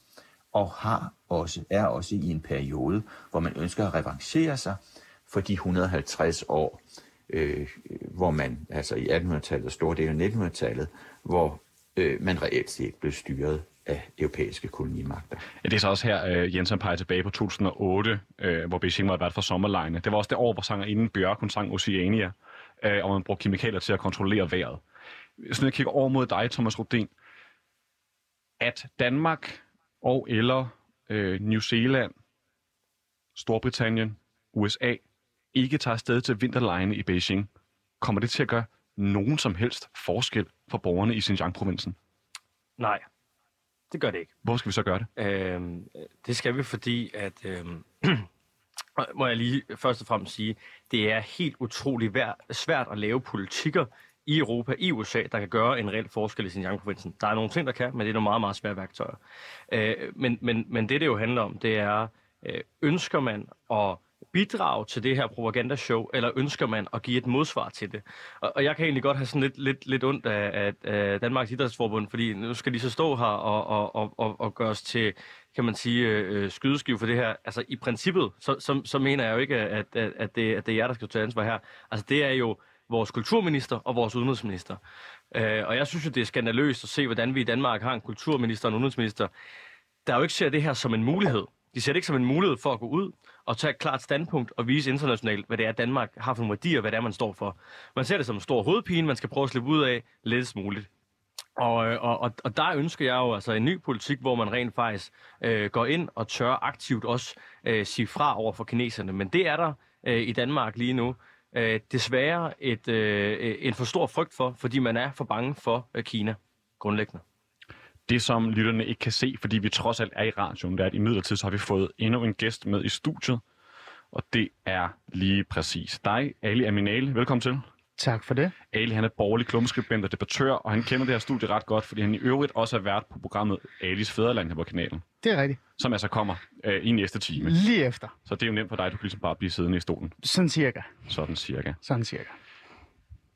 og har også, er også i en periode, hvor man ønsker at revanchere sig for de 150 år, øh, hvor man, altså i 1800-tallet og store dele af 1900-tallet, hvor øh, man reelt set blev styret af europæiske kolonimagter. Ja, det er så også her, øh, Jensen peger tilbage på 2008, øh, hvor Beijing var vært for sommerlejene. Det var også det år, hvor sangerinden Bjørk, hun sang Oceania, øh, og man brugte kemikalier til at kontrollere vejret. Hvis jeg kigger over mod dig, Thomas Rodin, at Danmark og eller øh, New Zealand, Storbritannien, USA ikke tager afsted til vinterlejene i Beijing, kommer det til at gøre nogen som helst forskel for borgerne i Xinjiang-provincen? Nej, det gør det ikke. Hvor skal vi så gøre det? Øhm, det skal vi, fordi at... Øhm, må jeg lige først og fremmest sige, det er helt utroligt svært at lave politikker i Europa, i USA, der kan gøre en reel forskel i Xinjiang-provincen. Der er nogle ting, der kan, men det er nogle meget, meget svære værktøjer. Øh, men, men, men det, det jo handler om, det er, øh, ønsker man at bidrage til det her propagandashow, eller ønsker man at give et modsvar til det? Og, og jeg kan egentlig godt have sådan lidt, lidt, lidt ondt af, af, af Danmarks Idrætsforbund, fordi nu skal de så stå her og, og, og, og, og gøre os til, kan man sige, øh, øh, skydeskive for det her. Altså i princippet, så, så, så mener jeg jo ikke, at, at, at, det, at det er jer, der skal tage ansvar her. Altså det er jo vores kulturminister og vores udenrigsminister. Øh, og jeg synes jo, det er skandaløst at se, hvordan vi i Danmark har en kulturminister og en udenrigsminister, der jo ikke ser det her som en mulighed. De ser det ikke som en mulighed for at gå ud og tage et klart standpunkt og vise internationalt, hvad det er, Danmark har for nogle værdier, hvad det er, man står for. Man ser det som en stor hovedpine, man skal prøve at slippe ud af lettest muligt. Og, øh, og, og, og der ønsker jeg jo altså en ny politik, hvor man rent faktisk øh, går ind og tør aktivt også øh, sige fra over for kineserne. Men det er der øh, i Danmark lige nu øh, desværre et, øh, en for stor frygt for, fordi man er for bange for øh, Kina grundlæggende. Det, som lytterne ikke kan se, fordi vi trods alt er i radioen, det er, at i midlertid så har vi fået endnu en gæst med i studiet, og det er lige præcis dig, Ali Aminale. Velkommen til. Tak for det. Ali han er borgerlig klummeskribent og debattør, og han kender det her studie ret godt, fordi han i øvrigt også er vært på programmet Alis Fæderland her på kanalen, Det er rigtigt. som altså kommer øh, i næste time. Lige efter. Så det er jo nemt for dig, du kan ligesom bare blive siddende i stolen, Sådan cirka. sådan cirka. Sådan cirka.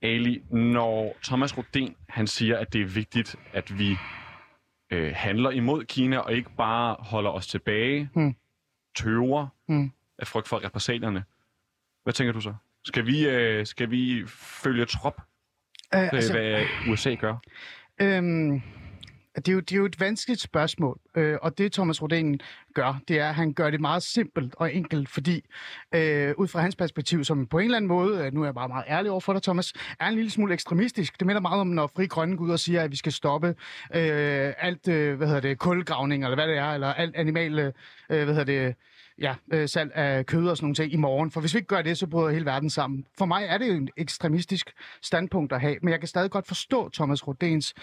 Ali, når Thomas Rodin han siger, at det er vigtigt, at vi øh, handler imod Kina og ikke bare holder os tilbage, Hmm. tøver Hmm. af frygt for repressalierne, hvad tænker du så? Skal vi, øh, skal vi følge trop, øh, altså, hvad USA gør? Øhm, det, er jo, det er jo et vanskeligt spørgsmål, øh, og det Thomas Rodin gør, det er, at han gør det meget simpelt og enkelt, fordi øh, ud fra hans perspektiv, som på en eller anden måde, øh, nu er jeg bare meget ærlig over for dig, Thomas, er en lille smule ekstremistisk. Det minder meget om, når Fri Grønne går ud og siger, at vi skal stoppe øh, alt, øh, hvad hedder det, kulgravning, eller hvad det er, eller alt animal, øh, hvad hedder det, ja, øh, salg af kød og sådan nogle ting i morgen. For hvis vi ikke gør det, så bryder hele verden sammen. For mig er det jo en ekstremistisk standpunkt at have, men jeg kan stadig godt forstå Thomas Rodens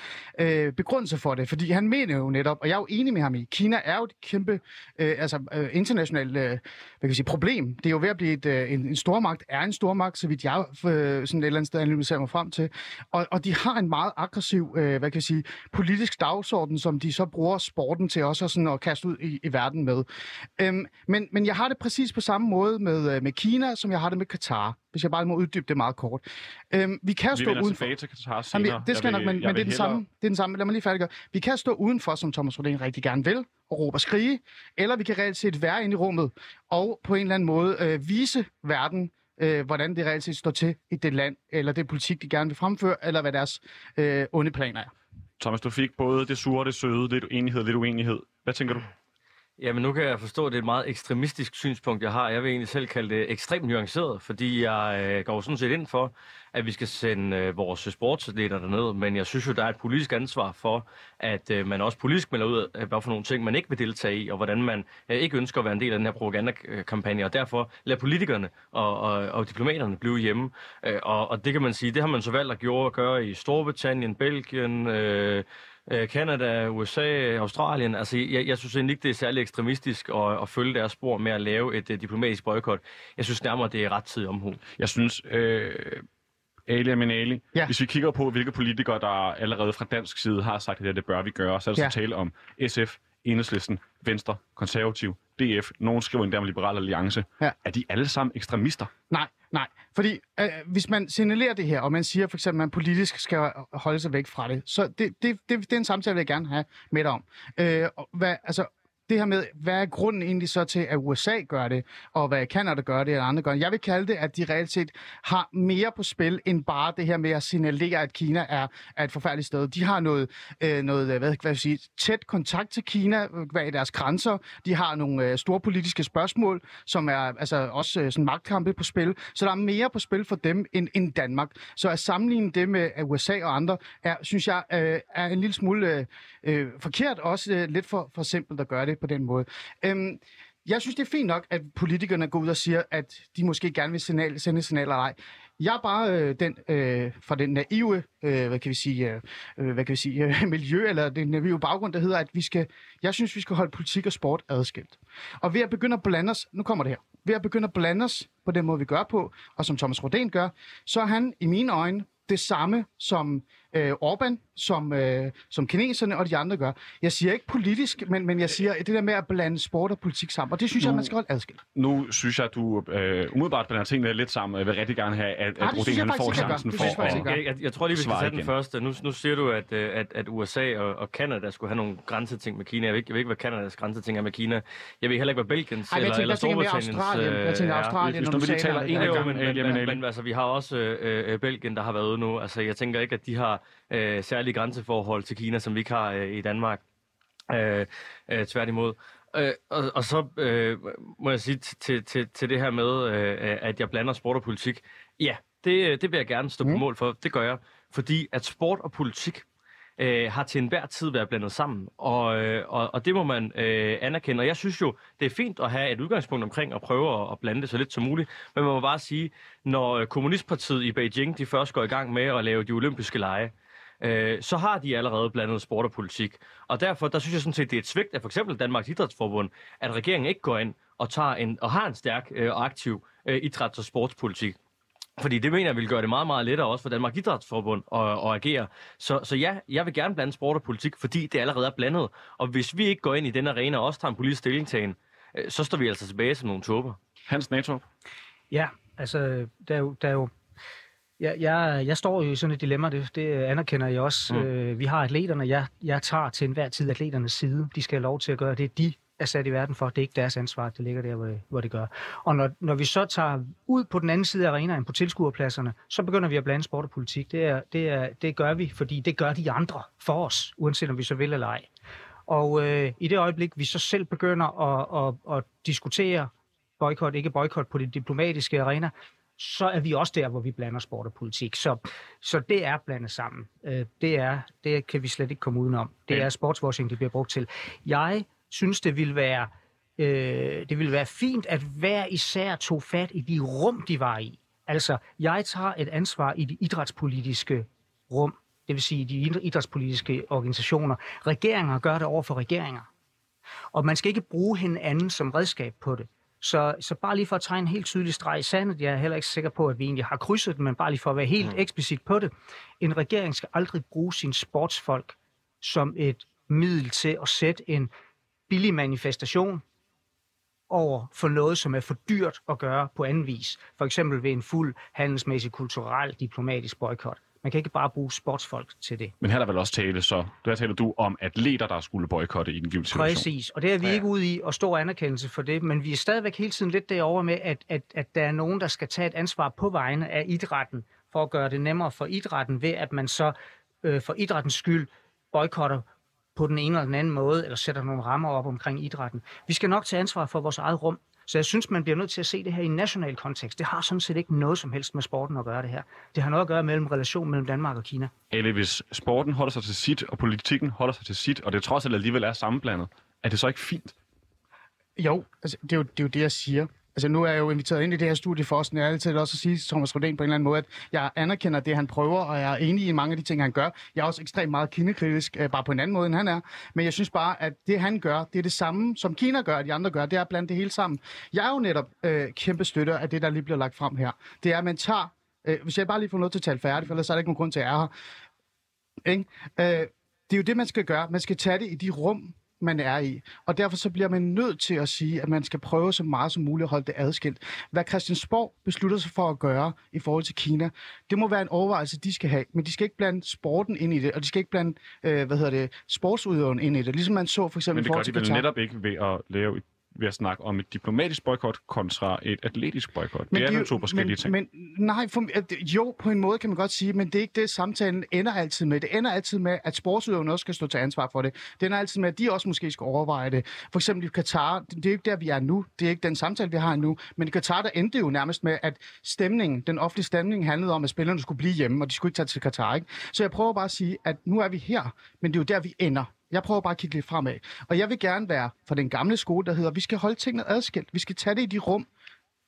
øh, begrundelse for det, fordi han mener jo netop, og jeg er jo enig med ham i, Kina er jo et kæmpe øh, altså, øh, internationalt øh, hvad kan jeg sige, problem. Det er jo ved at blive et, øh, en, en stormagt, er en stormagt, så vidt jeg øh, sådan et eller andet sted analyserer mig frem til. Og, og de har en meget aggressiv, øh, hvad kan jeg sige, politisk dagsorden, som de så bruger sporten til også sådan at kaste ud i, i verden med. Øhm, men, men jeg har det præcis på samme måde med, øh, med Kina, som jeg har det med Katar, hvis jeg bare må uddybe det meget kort. Øhm, vi kan Vi stå udenfor. tilbage til Katar senere. Jamen, det skal Jeg vil- nok, men, men det, er den samme, det er den samme. Lad mig lige færdiggøre. Vi kan stå udenfor, som Thomas Rodin rigtig gerne vil, og råbe og skrige, eller vi kan reelt set være inde i rummet, og på en eller anden måde øh, vise verden, øh, hvordan det reelt set står til i det land, eller det politik, de gerne vil fremføre, eller hvad deres øh, onde planer er. Thomas, du fik både det sure og det søde, lidt enighed, lidt uenighed. Hvad tænker du? Jamen nu kan jeg forstå, at det er et meget ekstremistisk synspunkt, jeg har. Jeg vil egentlig selv kalde det ekstremt nuanceret, fordi jeg øh, går sådan set ind for, at vi skal sende øh, vores sportsatleter derned. Men jeg synes jo, der er et politisk ansvar for, at øh, man også politisk melder ud af, hvad for nogle ting, man ikke vil deltage i, og hvordan man øh, ikke ønsker at være en del af den her propagandakampagne. Og derfor lader politikerne og, og, og diplomaterne blive hjemme. Øh, og, og det kan man sige, det har man så valgt at gøre, at gøre i Storbritannien, Belgien... Øh, øh, Canada, USA, Australien. Altså, jeg, jeg synes egentlig ikke, det er særlig ekstremistisk at, at følge deres spor med at lave et uh, diplomatisk boykot. Jeg synes nærmere, det er ret tid omhu. Jeg synes, øh, Ali Aminali, ja. Ja. hvis vi kigger på, hvilke politikere, der allerede fra dansk side har sagt, at det, her, det bør vi gøre, så er der. Ja. så tale om SF, Enhedslisten, Venstre, Konservativ, DF, nogen skriver endda om Liberal Alliance. Ja. Er de alle sammen ekstremister? Nej, nej. Fordi øh, hvis man signalerer det her, og man siger for eksempel, at man politisk skal holde sig væk fra det, så det, det, det, det er en samtale, jeg gerne have med dig om. Øh, og hvad, altså, det her med, hvad er grunden egentlig så til, at USA gør det, og hvad Kanada gør det, eller andre gør det? Jeg vil kalde det, at de reelt set har mere på spil, end bare det her med at signalere, at Kina er, er et forfærdeligt sted. De har noget, øh, noget hvad, hvad vil jeg sige, tæt kontakt til Kina, øh, hvad i deres grænser. De har nogle øh, store politiske spørgsmål, som er altså også øh, sådan magtkampe på spil. Så der er mere på spil for dem end, end Danmark. Så at sammenligne det med at USA og andre, er, synes jeg, øh, er en lille smule øh, øh, forkert, og også øh, lidt for, for simpelt at gøre det på den måde. Øhm, jeg synes, det er fint nok, at politikerne går ud og siger, at de måske gerne vil signal, sende signaler eller ej. Jeg er bare øh, den, øh, fra den naive, øh, hvad kan vi sige, øh, øh hvad kan vi sige, øh, miljø, eller den naive baggrund, der hedder, at vi skal, jeg synes, vi skal holde politik og sport adskilt. Og ved at begynde at blande os, nu kommer det her, ved at begynde at blande os på den måde, vi gør på, og som Thomas Rodén gør, så er han i mine øjne det samme som øh, Orbán, som, øh, som kineserne og de andre gør. Jeg siger ikke politisk, men, men jeg siger det der med at blande sport og politik sammen, og det synes jeg, Nu- man skal holde adskilt. Nu synes jeg, at du øh, umiddelbart blander tingene lidt sammen, og jeg vil rigtig gerne have, at, at Rodin jeg han får jeg chancen Det for jeg at... jeg Jeg, jeg, jeg tror lige, vi skal tage den første. Nu, nu siger du, at, øh, at, at USA og, og Canada skulle have nogle grænseting med Kina. Jeg ved ikke, jeg ved ikke hvad Kanadas grænseting er med Kina. Jeg ved heller ikke, hvad Belgiens Ej, jeg eller, tænker, eller jeg Storbritanniens... Australien. Jeg tænker øh, er. Australien Hvis og nu vi lige USA. taler og en det af der. Jo, gangen, men, men, øh, men, altså, vi har også øh, øh, Belgien, der har været ude nu. Altså, jeg tænker ikke, at de har øh, særlige grænseforhold til Kina, som vi ikke har øh, i Danmark. Øh, øh, tværtimod. Øh, og, og så øh, må jeg sige til, til, til det her med, øh, at jeg blander sport og politik. Ja, det, det vil jeg gerne stå på Mm. mål for. Det gør jeg. Fordi at sport og politik øh, har til enhver tid været blandet sammen, og, øh, og, og det må man øh, anerkende. Og jeg synes jo, det er fint at have et udgangspunkt omkring at prøve at, at blande det så lidt som muligt, men man må bare sige, når øh, Kommunistpartiet i Beijing de først går i gang med at lave de olympiske lege, øh, så har de allerede blandet sport og politik. Og derfor, der synes jeg sådan set, det er et svigt af for eksempel Danmarks Idrætsforbund, at regeringen ikke går ind og, tager en, og har en stærk øh, og aktiv øh, idræts- og sportspolitik. Fordi det mener jeg vil gøre det meget, meget lettere også for Danmark Idrætsforbund at, at agere. Så, så ja, jeg vil gerne blande sport og politik, fordi det allerede er blandet. Og hvis vi ikke går ind i den arena og også tager en politisk stillingtagen, øh, så står vi altså tilbage som nogle tåber. Hans NATO. Ja, altså, der er jo, der er jo jeg, jeg, jeg står jo i sådan et dilemma, det, det anerkender jeg også. Mm. Øh, vi har atleterne, jeg, jeg tager til enhver tid atleternes side. De skal have lov til at gøre det, de er sat i verden for. Det er ikke deres ansvar, det ligger der, hvor det, hvor det gør. Og når, når vi så tager ud på den anden side af arenaen, på tilskuerpladserne, så begynder vi at blande sport og politik. Det, er, det, er, det gør vi, fordi det gør de andre for os, uanset om vi så vil eller ej. Og øh, i det øjeblik, vi så selv begynder at, at, at diskutere boykot, ikke boykot på det diplomatiske arena, så er vi også der, hvor vi blander sport og politik. Så, så det er blandet sammen. Øh, det, er, det kan vi slet ikke komme udenom. Det er sportswashing, det bliver brugt til. Jeg synes, det vil være, øh, det vil være fint, at hver især tog fat i de rum, de var i. Altså, jeg tager et ansvar i de idrætspolitiske rum, det vil sige de idrætspolitiske organisationer. Regeringer gør det over for regeringer. Og man skal ikke bruge hinanden som redskab på det. Så, så bare lige for at tegne en helt tydelig streg i sandet, jeg er heller ikke sikker på, at vi egentlig har krydset den, men bare lige for at være helt mm. eksplicit på det. En regering skal aldrig bruge sin sportsfolk som et middel til at sætte en billig manifestation over for noget, som er for dyrt at gøre på anden vis. For eksempel ved en fuld handelsmæssig, kulturel, diplomatisk boykot. Man kan ikke bare bruge sportsfolk til det. Men her er der vel også tale så, der taler du om atleter, der skulle boykotte i den givende situation. Præcis, og det er vi ja. ikke ude i at stå anerkendelse for det, men vi er stadigvæk hele tiden lidt derovre med, at, at, at der er nogen, der skal tage et ansvar på vegne af idrætten, for at gøre det nemmere for idrætten, ved at man så øh, for idrættens skyld boykotter på den ene eller den anden måde, eller sætter nogle rammer op omkring idrætten. Vi skal nok tage ansvar for vores eget rum. Så jeg synes, man bliver nødt til at se det her i en national kontekst. Det har sådan set ikke noget som helst med sporten at gøre det her. Det har noget at gøre mellem relation mellem Danmark og Kina. Eller hvis sporten holder sig til sit, og politikken holder sig til sit, og det trods alt alligevel er sammenblandet, er det så ikke fint? Jo, altså, det, er jo, det er jo det, jeg siger. Altså nu er jeg jo inviteret ind i det her studie for os, jeg altid også at sige til Thomas Rodén på en eller anden måde, at jeg anerkender det, han prøver, og jeg er enig i mange af de ting, han gør. Jeg er også ekstremt meget kinekritisk, øh, bare på en anden måde, end han er. Men jeg synes bare, at det, han gør, det er det samme, som Kina gør, og de andre gør, det er blandt det hele sammen. Jeg er jo netop øh, kæmpe støtter af det, der lige bliver lagt frem her. Det er, at man tager, øh, hvis jeg bare lige får noget til at tale færdigt, for ellers er der ikke nogen grund til at er. her. Ikke? Øh, det er jo det, man skal gøre. Man skal tage det i de rum, man er i. Og derfor så bliver man nødt til at sige, at man skal prøve så meget som muligt at holde det adskilt. Hvad Christiansborg beslutter sig for at gøre i forhold til Kina, det må være en overvejelse, de skal have. Men de skal ikke blande sporten ind i det, og de skal ikke blande, øh, hvad hedder det, sportsudøveren ind i det. Ligesom man så for eksempel Men det gør de vel netop ikke ved at lave et ved at snakke om et diplomatisk boykot kontra et atletisk boykot. Det er jo to forskellige men, ting. Men, nej, for, jo, på en måde kan man godt sige, men det er ikke det, samtalen ender altid med. Det ender altid med, at sportsudøverne også skal stå til ansvar for det. Det ender altid med, at de også måske skal overveje det. For eksempel i Katar, det er jo ikke der, vi er nu. Det er ikke den samtale, vi har nu. Men i Katar, der endte jo nærmest med, at stemningen, den offentlige stemning handlede om, at spillerne skulle blive hjemme, og de skulle ikke tage til Katar. Ikke? Så jeg prøver bare at sige, at nu er vi her, men det er jo der, vi ender. Jeg prøver bare at kigge lidt fremad. Og jeg vil gerne være for den gamle skole, der hedder, vi skal holde tingene adskilt. Vi skal tage det i de rum,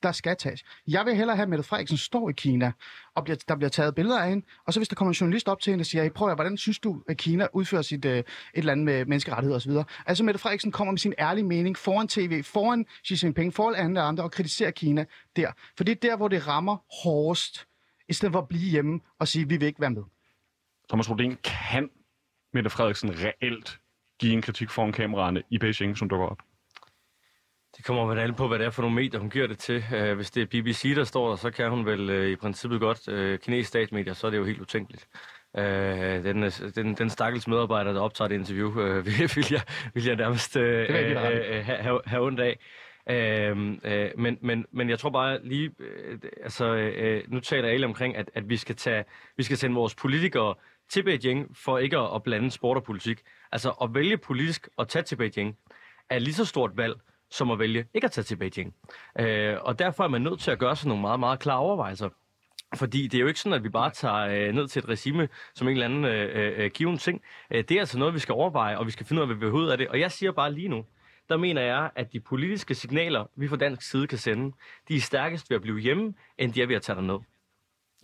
der skal tages. Jeg vil hellere have, at Mette Frederiksen står i Kina, og bliver, der bliver taget billeder af hende, og så hvis der kommer en journalist op til hende og siger, hey, prøv at, hvordan synes du, at Kina udfører sit, uh, et eller andet med menneskerettigheder osv. Altså Mette Frederiksen kommer med sin ærlige mening foran tv, foran Xi Jinping, foran andre andre og kritiserer Kina der. For det er der, hvor det rammer hårdest, i stedet for at blive hjemme og sige, vi vil ikke være med. Thomas Rodin, kan Mette Frederiksen reelt give en kritik foran kameraerne i Beijing, som dukker op? Det kommer vel an på, hvad det er for nogle medier, hun giver det til. Uh, hvis det er BBC, der står der, så kan hun vel uh, i princippet godt. Uh, kinesisk statsmedier, så er det jo helt utænkeligt. Uh, den, den, den stakkels medarbejder, der optager det interview, uh, vil, jeg, vil jeg nærmest uh, uh, have, have ondt af. Uh, uh, men, men, men jeg tror bare lige, uh, altså uh, nu taler alle omkring, at, at vi, skal tage, vi skal sende vores politikere til Beijing for ikke at, blande sport og politik. Altså at vælge politisk at tage til Beijing er lige så stort valg, som at vælge ikke at tage til Beijing. Øh, og derfor er man nødt til at gøre sig nogle meget, meget klare overvejelser. Fordi det er jo ikke sådan, at vi bare tager øh, ned til et regime som en eller anden øh, øh, given ting. Øh, det er altså noget, vi skal overveje, og vi skal finde ud af, hvad vi ud af det. Og jeg siger bare lige nu, der mener jeg, at de politiske signaler, vi fra dansk side kan sende, de er stærkest ved at blive hjemme, end de er ved at tage derned.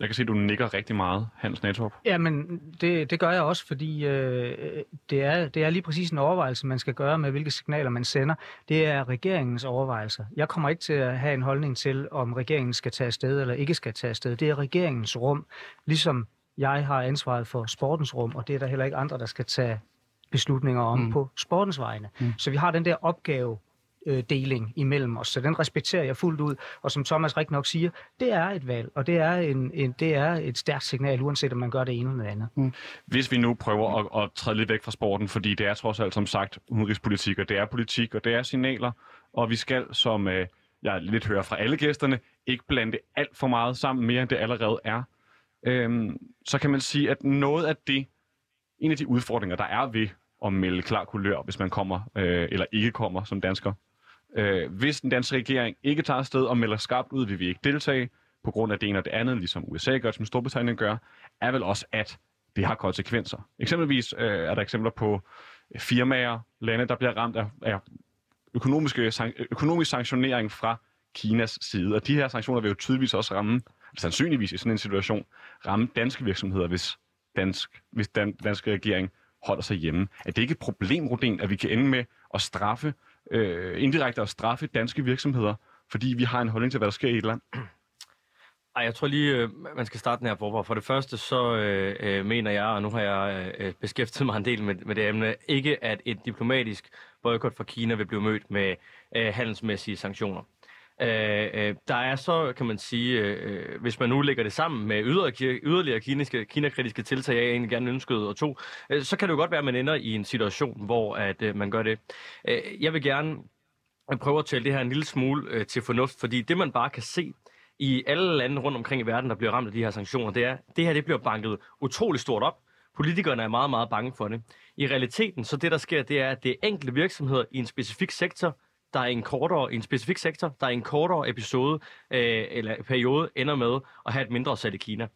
Jeg kan se, at du nikker rigtig meget, Hans Natorp. Ja, men det, det gør jeg også, fordi øh, det, er, det er lige præcis en overvejelse, man skal gøre med, hvilke signaler man sender. Det er regeringens overvejelser. Jeg kommer ikke til at have en holdning til, om regeringen skal tage afsted eller ikke skal tage afsted. Det er regeringens rum, ligesom jeg har ansvaret for sportens rum, og det er der heller ikke andre, der skal tage beslutninger om mm. på sportens vegne. Mm. Så vi har den der opgave deling imellem os. Så den respekterer jeg fuldt ud. Og som Thomas rigtig nok siger, det er et valg, og det er, en, en, det er et stærkt signal, uanset om man gør det ene eller det andet. Mm. Hvis vi nu prøver at, at træde lidt væk fra sporten, fordi det er trods alt som sagt udenrigspolitik, og det er politik, og det er signaler, og vi skal, som øh, jeg lidt hører fra alle gæsterne, ikke blande alt for meget sammen mere, end det allerede er. Øhm, så kan man sige, at noget af det, en af de udfordringer, der er ved at melde klar kulør, hvis man kommer øh, eller ikke kommer som dansker, Øh, hvis den danske regering ikke tager afsted og melder skarpt ud, vil vi ikke deltage, på grund af det ene og det andet, ligesom USA gør, som Storbritannien gør, er vel også, at det har konsekvenser. Eksempelvis øh, er der eksempler på øh, firmaer, lande, der bliver ramt af, af økonomiske, økonomisk sanktionering fra Kinas side. Og de her sanktioner vil jo tydeligvis også ramme, sandsynligvis i sådan en situation, ramme danske virksomheder, hvis, dansk, hvis den danske regering holder sig hjemme. Er det ikke et problem, Rodin, at vi kan ende med at straffe øh, indirekte at straffe danske virksomheder, fordi vi har en holdning til, hvad der sker i et land? Ej, jeg tror lige, øh, man skal starte den her forfra. For det første, så øh, øh, mener jeg, og nu har jeg øh, øh, beskæftiget mig en del med, med det emne, ikke at et diplomatisk boykot fra Kina vil blive mødt med øh, handelsmæssige sanktioner. Øh, øh, der er så, kan man sige, øh, øh hvis man nu lægger det sammen med yderligere, yderligere kiniske, kinakritiske tiltag, jeg egentlig gerne ønskede, og to, øh, så kan det jo godt være, at man ender i en situation, hvor at, øh, man gør det. Øh, jeg vil gerne prøve at tælle det her en lille smule øh, til fornuft, fordi det man bare kan se i alle lande rundt omkring i verden, der bliver ramt af de her sanktioner, det er, det her det bliver banket utrolig stort op. Politikerne er meget, meget bange for det. I realiteten, så det der sker, det er, at det er enkelte virksomheder i en specifik sektor, der er en kortere, en specifik sektor, der er en kortere episode øh, eller periode ender med at have et mindre salg i Kina.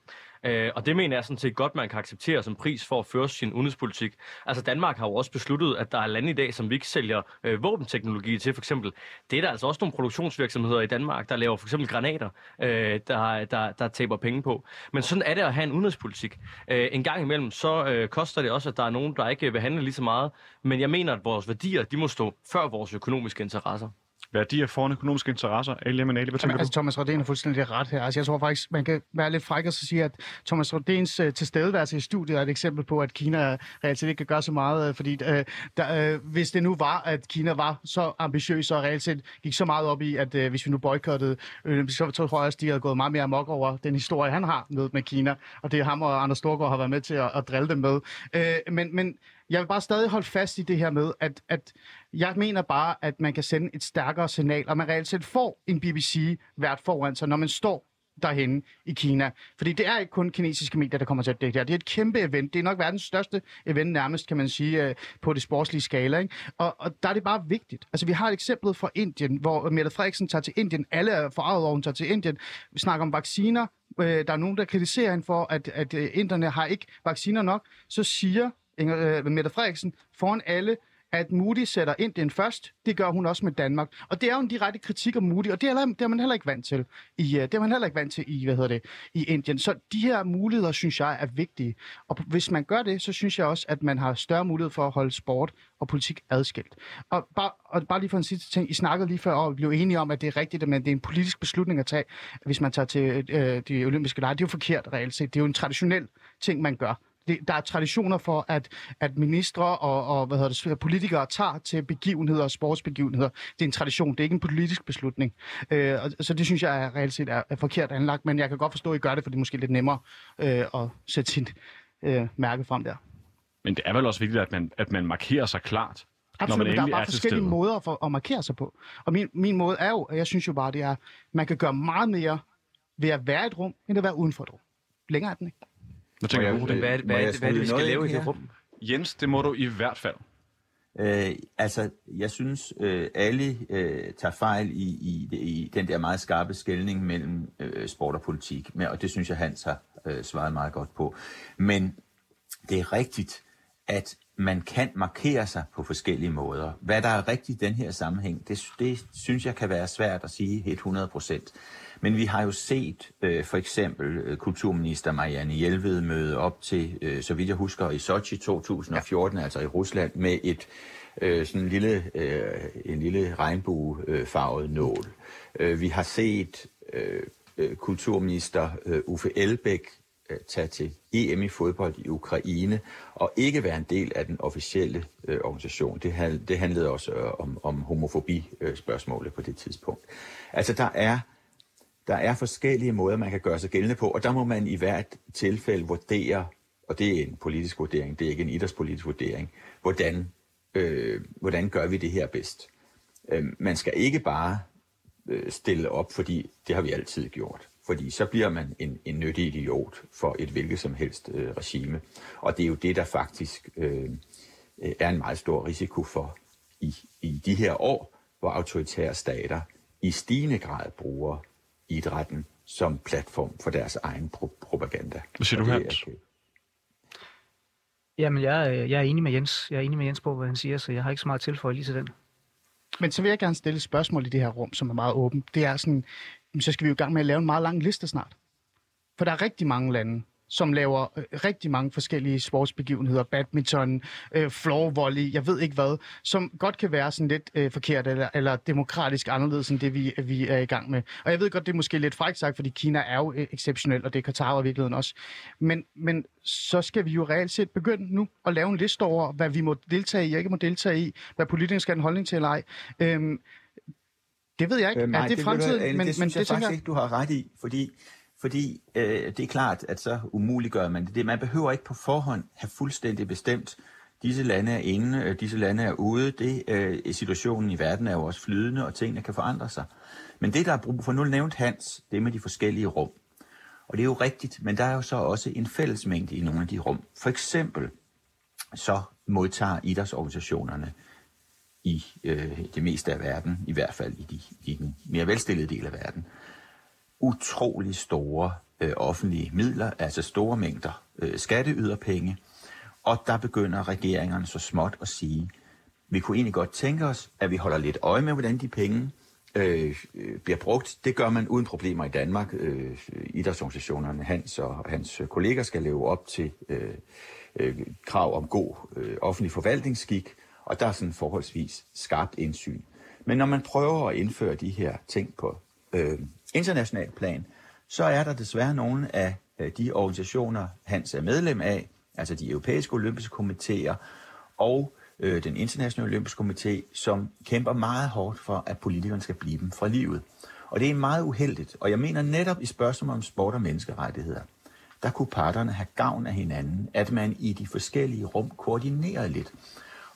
Øh, og det mener jeg sådan set godt, man kan acceptere som pris for at føre sin udenrigspolitik. Altså Danmark har jo også besluttet, at der er lande i dag, som vi ikke sælger øh, våbenteknologi til, for eksempel. Det er der altså også nogle produktionsvirksomheder i Danmark, der laver for eksempel granater, øh, der, der, der taber penge på. Men sådan er det at have en udenrigspolitik. Øh, en gang imellem, så øh, koster det også, at der er nogen, der ikke vil handle lige så meget. Men jeg mener, at vores værdier, de må stå før vores økonomiske interesser værdier foran økonomiske interesser. Ali Manali, hvad tænker Jamen, altså, Thomas Rodén har fuldstændig ret her. Altså, jeg tror faktisk, man kan være lidt fræk og sige, at Thomas Rodéns uh, tilstedeværelse i studiet er et eksempel på, at Kina reelt set ikke kan gøre så meget, uh, fordi uh, der, uh, hvis det nu var, at Kina var så ambitiøs og reelt set gik så meget op i, at uh, hvis vi nu boykottede, uh, så tror jeg også, de havde gået meget mere amok over den historie, han har med, med Kina, og det er ham og Anders Storgård har været med til at, at drille dem med. Uh, men, men jeg vil bare stadig holde fast i det her med, at, at jeg mener bare, at man kan sende et stærkere signal, og man reelt set får en BBC hvert foran sig, når man står derhen i Kina. Fordi det er ikke kun kinesiske medier, der kommer til at dække det her. Det er et kæmpe event. Det er nok verdens største event nærmest, kan man sige, øh, på det sportslige skala. Ikke? Og, og der er det bare vigtigt. Altså, vi har et eksempel fra Indien, hvor Mette Frederiksen tager til Indien. Alle er forarvet over, hun tager til Indien. Vi snakker om vacciner. Øh, der er nogen, der kritiserer hende for, at, at øh, inderne har ikke vacciner nok. Så siger Inger, øh, Mette Frederiksen foran alle, at Moody sætter Indien først. Det gør hun også med Danmark. Og det er jo en direkte kritik af Moody, og det er, det er man heller ikke vant til. I, øh, det er man heller ikke vant til i, hvad hedder det, i Indien. Så de her muligheder, synes jeg, er vigtige. Og hvis man gør det, så synes jeg også, at man har større mulighed for at holde sport og politik adskilt. Og bare, og bare lige for en sidste ting. I snakkede lige før, og vi blev enige om, at det er rigtigt, at det er en politisk beslutning at tage, hvis man tager til øh, de olympiske lege. Det er jo forkert reelt set. Det er jo en traditionel ting, man gør det, der er traditioner for, at, at ministre og, og hvad hedder det, politikere tager til begivenheder og sportsbegivenheder. Det er en tradition, det er ikke en politisk beslutning. Øh, og, så det synes jeg er reelt set er, er forkert anlagt, men jeg kan godt forstå, at I gør det, for det er måske lidt nemmere øh, at sætte sin øh, mærke frem der. Men det er vel også vigtigt, at man, at man markerer sig klart, Absolut, når man der er bare er forskellige stede. måder for at markere sig på. Og min, min måde er jo, og jeg synes jo bare, det er, man kan gøre meget mere ved at være i et rum, end at være uden for et rum. Længere er den ikke. Hvad tænker du? Hvad, hvad, hvad, hvad er det, vi skal lave i det rum? Jens, det må du i hvert fald. Øh, altså, jeg synes, øh, alle øh, tager fejl i, i, i den der meget skarpe skældning mellem øh, sport og politik, Men, og det synes jeg, Hans har øh, svaret meget godt på. Men det er rigtigt, at man kan markere sig på forskellige måder. Hvad der er rigtigt i den her sammenhæng, det, det synes jeg kan være svært at sige helt 100 procent. Men vi har jo set øh, for eksempel øh, kulturminister Marianne Hjelved møde op til, øh, så vidt jeg husker, i Sochi 2014, ja. altså i Rusland, med et øh, sådan en lille, øh, en lille regnbuefarvet nål. Øh, vi har set øh, øh kulturminister øh, Uffe Elbæk øh, tage til EM i fodbold i Ukraine og ikke være en del af den officielle øh, organisation. Det, det handlede også øh, om, om homofobi-spørgsmålet øh, på det tidspunkt. Altså der er der er forskellige måder, man kan gøre sig gældende på, og der må man i hvert tilfælde vurdere, og det er en politisk vurdering, det er ikke en idrætspolitisk vurdering, hvordan, øh, hvordan gør vi det her bedst. Øh, man skal ikke bare øh, stille op, fordi det har vi altid gjort. Fordi så bliver man en, en nyttig idiot for et hvilket som helst øh, regime. Og det er jo det, der faktisk øh, øh er en meget stor risiko for i, i de her år, hvor autoritære stater i stigende grad bruger idrætten som platform for deres egen pro- propaganda. Hvad siger du, Hans? Jamen, jeg, jeg er enig med Jens. Jeg er enig med Jens på, hvad han siger, så jeg har ikke så meget tilføje lige til den. Men så vil jeg gerne stille et spørgsmål i det her rum, som er meget åbent. Det er sådan, så skal vi jo i gang med at lave en meget lang liste snart. For der er rigtig mange lande, som laver øh, rigtig mange forskellige sportsbegivenheder, badminton, øh, floor volley, jeg ved ikke hvad, som godt kan være sådan lidt øh, forkert eller, eller demokratisk anderledes end det, vi, vi er i gang med. Og jeg ved godt, det er måske lidt frækt sagt, fordi Kina er jo øh, exceptionelt, og det er Katar i virkeligheden også. Men, men så skal vi jo reelt set begynde nu at lave en liste over, hvad vi må deltage i og ikke må deltage i, hvad politikerne skal have en holdning til eller ej. Øhm, det ved jeg ikke. Øh, nej, er det, det fremtiden? men, men det synes men, jeg det faktisk ikke, du har ret i, fordi fordi øh, det er klart, at så umuliggør man det. Man behøver ikke på forhånd have fuldstændig bestemt, disse lande er inde, øh, disse lande er ude. Det, øh, situationen i verden er jo også flydende, og tingene kan forandre sig. Men det, der er brug for, nu nævnt Hans, det med de forskellige rum. Og det er jo rigtigt, men der er jo så også en fællesmængde i nogle af de rum. For eksempel så modtager idrætsorganisationerne i øh, det meste af verden, i hvert fald i, de, i den mere velstillede del af verden, utrolig store øh, offentlige midler, altså store mængder øh, skatteyderpenge, og der begynder regeringerne så småt at sige, vi kunne egentlig godt tænke os, at vi holder lidt øje med, hvordan de penge øh, øh, bliver brugt. Det gør man uden problemer i Danmark. Øh, idrætsorganisationerne, Hans og hans kolleger skal leve op til øh, øh, krav om god øh, offentlig forvaltningsskik, og der er sådan forholdsvis skarpt indsyn. Men når man prøver at indføre de her ting på øh, international plan, så er der desværre nogle af øh, de organisationer, Hans er medlem af, altså de europæiske olympiske komiteer og øh, den internationale olympiske komité, som kæmper meget hårdt for, at politikerne skal blive dem fra livet. Og det er meget uheldigt, og jeg mener netop i spørgsmål om sport og menneskerettigheder, der kunne parterne have gavn af hinanden, at man i de forskellige rum koordinerede lidt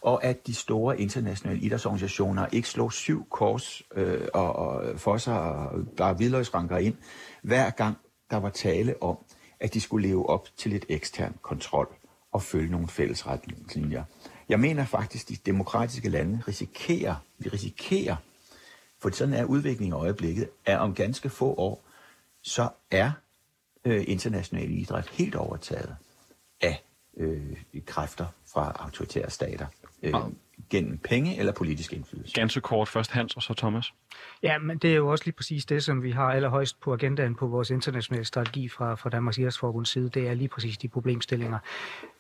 og at de store internationale idrætsorganisationer ikke slår syv kors øh, og, og for sig og bare hvidløgsranker ind, hver gang der var tale om, at de skulle leve op til et ekstern kontrol og følge nogle fælles retningslinjer. Jeg mener faktisk, at de demokratiske lande risikerer, vi risikerer, for sådan er udviklingen i øjeblikket, at om ganske få år, så er øh, international idræt helt overtaget af øh, kræfter fra autoritære stater øh, gennem penge eller politisk indflydelse. Ganske kort først Hans og så Thomas. Ja, men det er jo også lige præcis det, som vi har allerhøjst på agendaen på vores internationale strategi fra, fra Danmarks Idrætsforbunds side. Det er lige præcis de problemstillinger.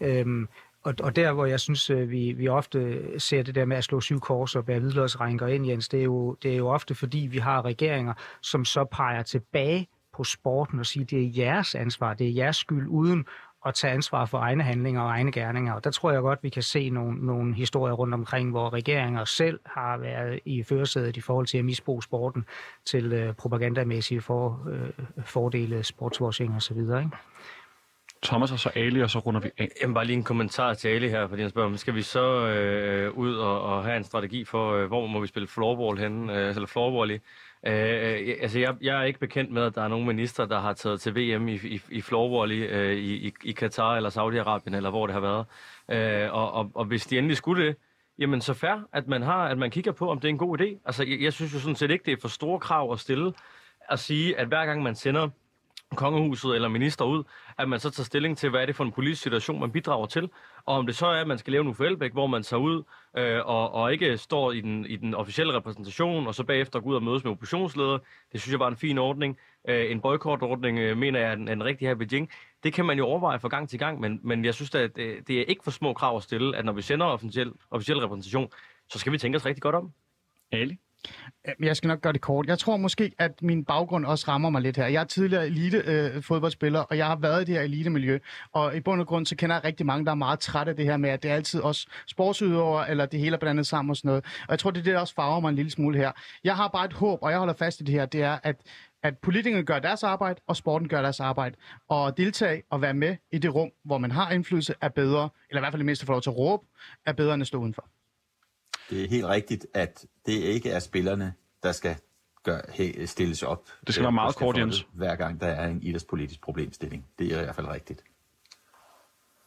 Øhm, og, og der, hvor jeg synes, øh, vi, vi ofte ser det der med at slå syv kors og bære hvidløsrænker ind, Jens, det er, jo, det er jo ofte fordi, vi har regeringer, som så peger tilbage på sporten og siger, det er jeres ansvar, det er jeres skyld, uden at tage ansvar for egne handlinger og egne gerninger. Og der tror jeg godt, vi kan se nogle, nogle historier rundt omkring, hvor regeringer selv har været i førersædet i forhold til at misbruge sporten til øh, propagandamæssige for, øh, fordele, sportswashing osv. Ikke? Thomas og så Ali, og så runder vi af. Jamen bare lige en kommentar til Ali her, fordi han spørger, skal vi så øh, ud og, og have en strategi for, øh, hvor må vi spille floorball henne, øh, eller floorball i? Øh, øh altså, jeg, jeg er ikke bekendt med, at der er nogen minister, der har taget til VM i, i, i floorball øh, i, i, i Katar eller Saudi-Arabien, eller hvor det har været. Øh, og, og, og hvis de endelig skulle det, jamen så fair, at man, har, at man kigger på, om det er en god idé. Altså, jeg, jeg synes jo sådan set ikke, det er for store krav at stille at sige, at hver gang man sender kongehuset eller minister ud, at man så tager stilling til, hvad er det for en politisk situation, man bidrager til. Og om det så er, at man skal lave en Uffe Elbæk, hvor man tager ud øh, og, og ikke står i den, i den officielle repræsentation, og så bagefter går ud og mødes med oppositionsledere, det synes jeg var en fin ordning. Øh, en boykotordning øh, mener jeg er en, en rigtig her Beijing. Det kan man jo overveje fra gang til gang, men, men jeg synes, at det, det er ikke for små krav at stille, at når vi sender officiel, officiel repræsentation, så skal vi tænke os rigtig godt om. Ali? Øhm, jeg skal nok gøre det kort. Jeg tror måske, at min baggrund også rammer mig lidt her. Jeg er tidligere elite øh, fodboldspiller, og jeg har været i det her elite-miljø. Og i bund og grund, så kender jeg rigtig mange, der er meget trætte af det her med, at det er altid også sportsudøvere, eller det hele er blandet sammen og sådan noget. Og jeg tror, det er det, der også farver mig en lille smule her. Jeg har bare et håb, og jeg holder fast i det her, det er, at at politikerne gør deres arbejde, og sporten gør deres arbejde. Og deltage og være med i det rum, hvor man har indflydelse, er bedre, eller i hvert fald det mindste få lov til at råbe, er bedre end at stå udenfor. Det er helt rigtigt, at det ikke er spillerne, der skal gør, he, stilles op. Det skal være meget kort, Jens. Hver gang der er en idrætspolitisk problemstilling. Det er i hvert fald rigtigt.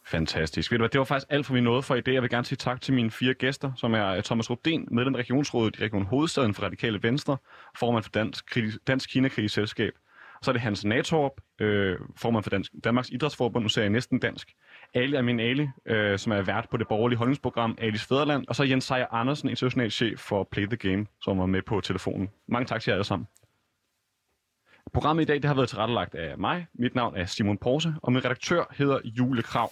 Fantastisk. Ved du hvad, det var faktisk alt for vi nåede for i dag. Jeg vil gerne sige tak til mine fire gæster, som er Thomas Rubden, medlem af Regionsrådet i Region Hovedstaden for Radikale Venstre, formand for Dansk, Dansk Kina-kritisk Selskab. Så er det Hans Natorp, øh, formand for Dansk, Danmarks Idrætsforbund, nu ser jeg næsten dansk. Ali Amin Ali, øh, som er vært på det borgerlige holdningsprogram Alis Fæderland. Og så Jens Seier Andersen, international chef for Play the Game, som var med på telefonen. Mange tak til jer alle sammen. Programmet i dag det har været tilrettelagt af mig. Mit navn er Simon Porse, og min redaktør hedder Jule Krav.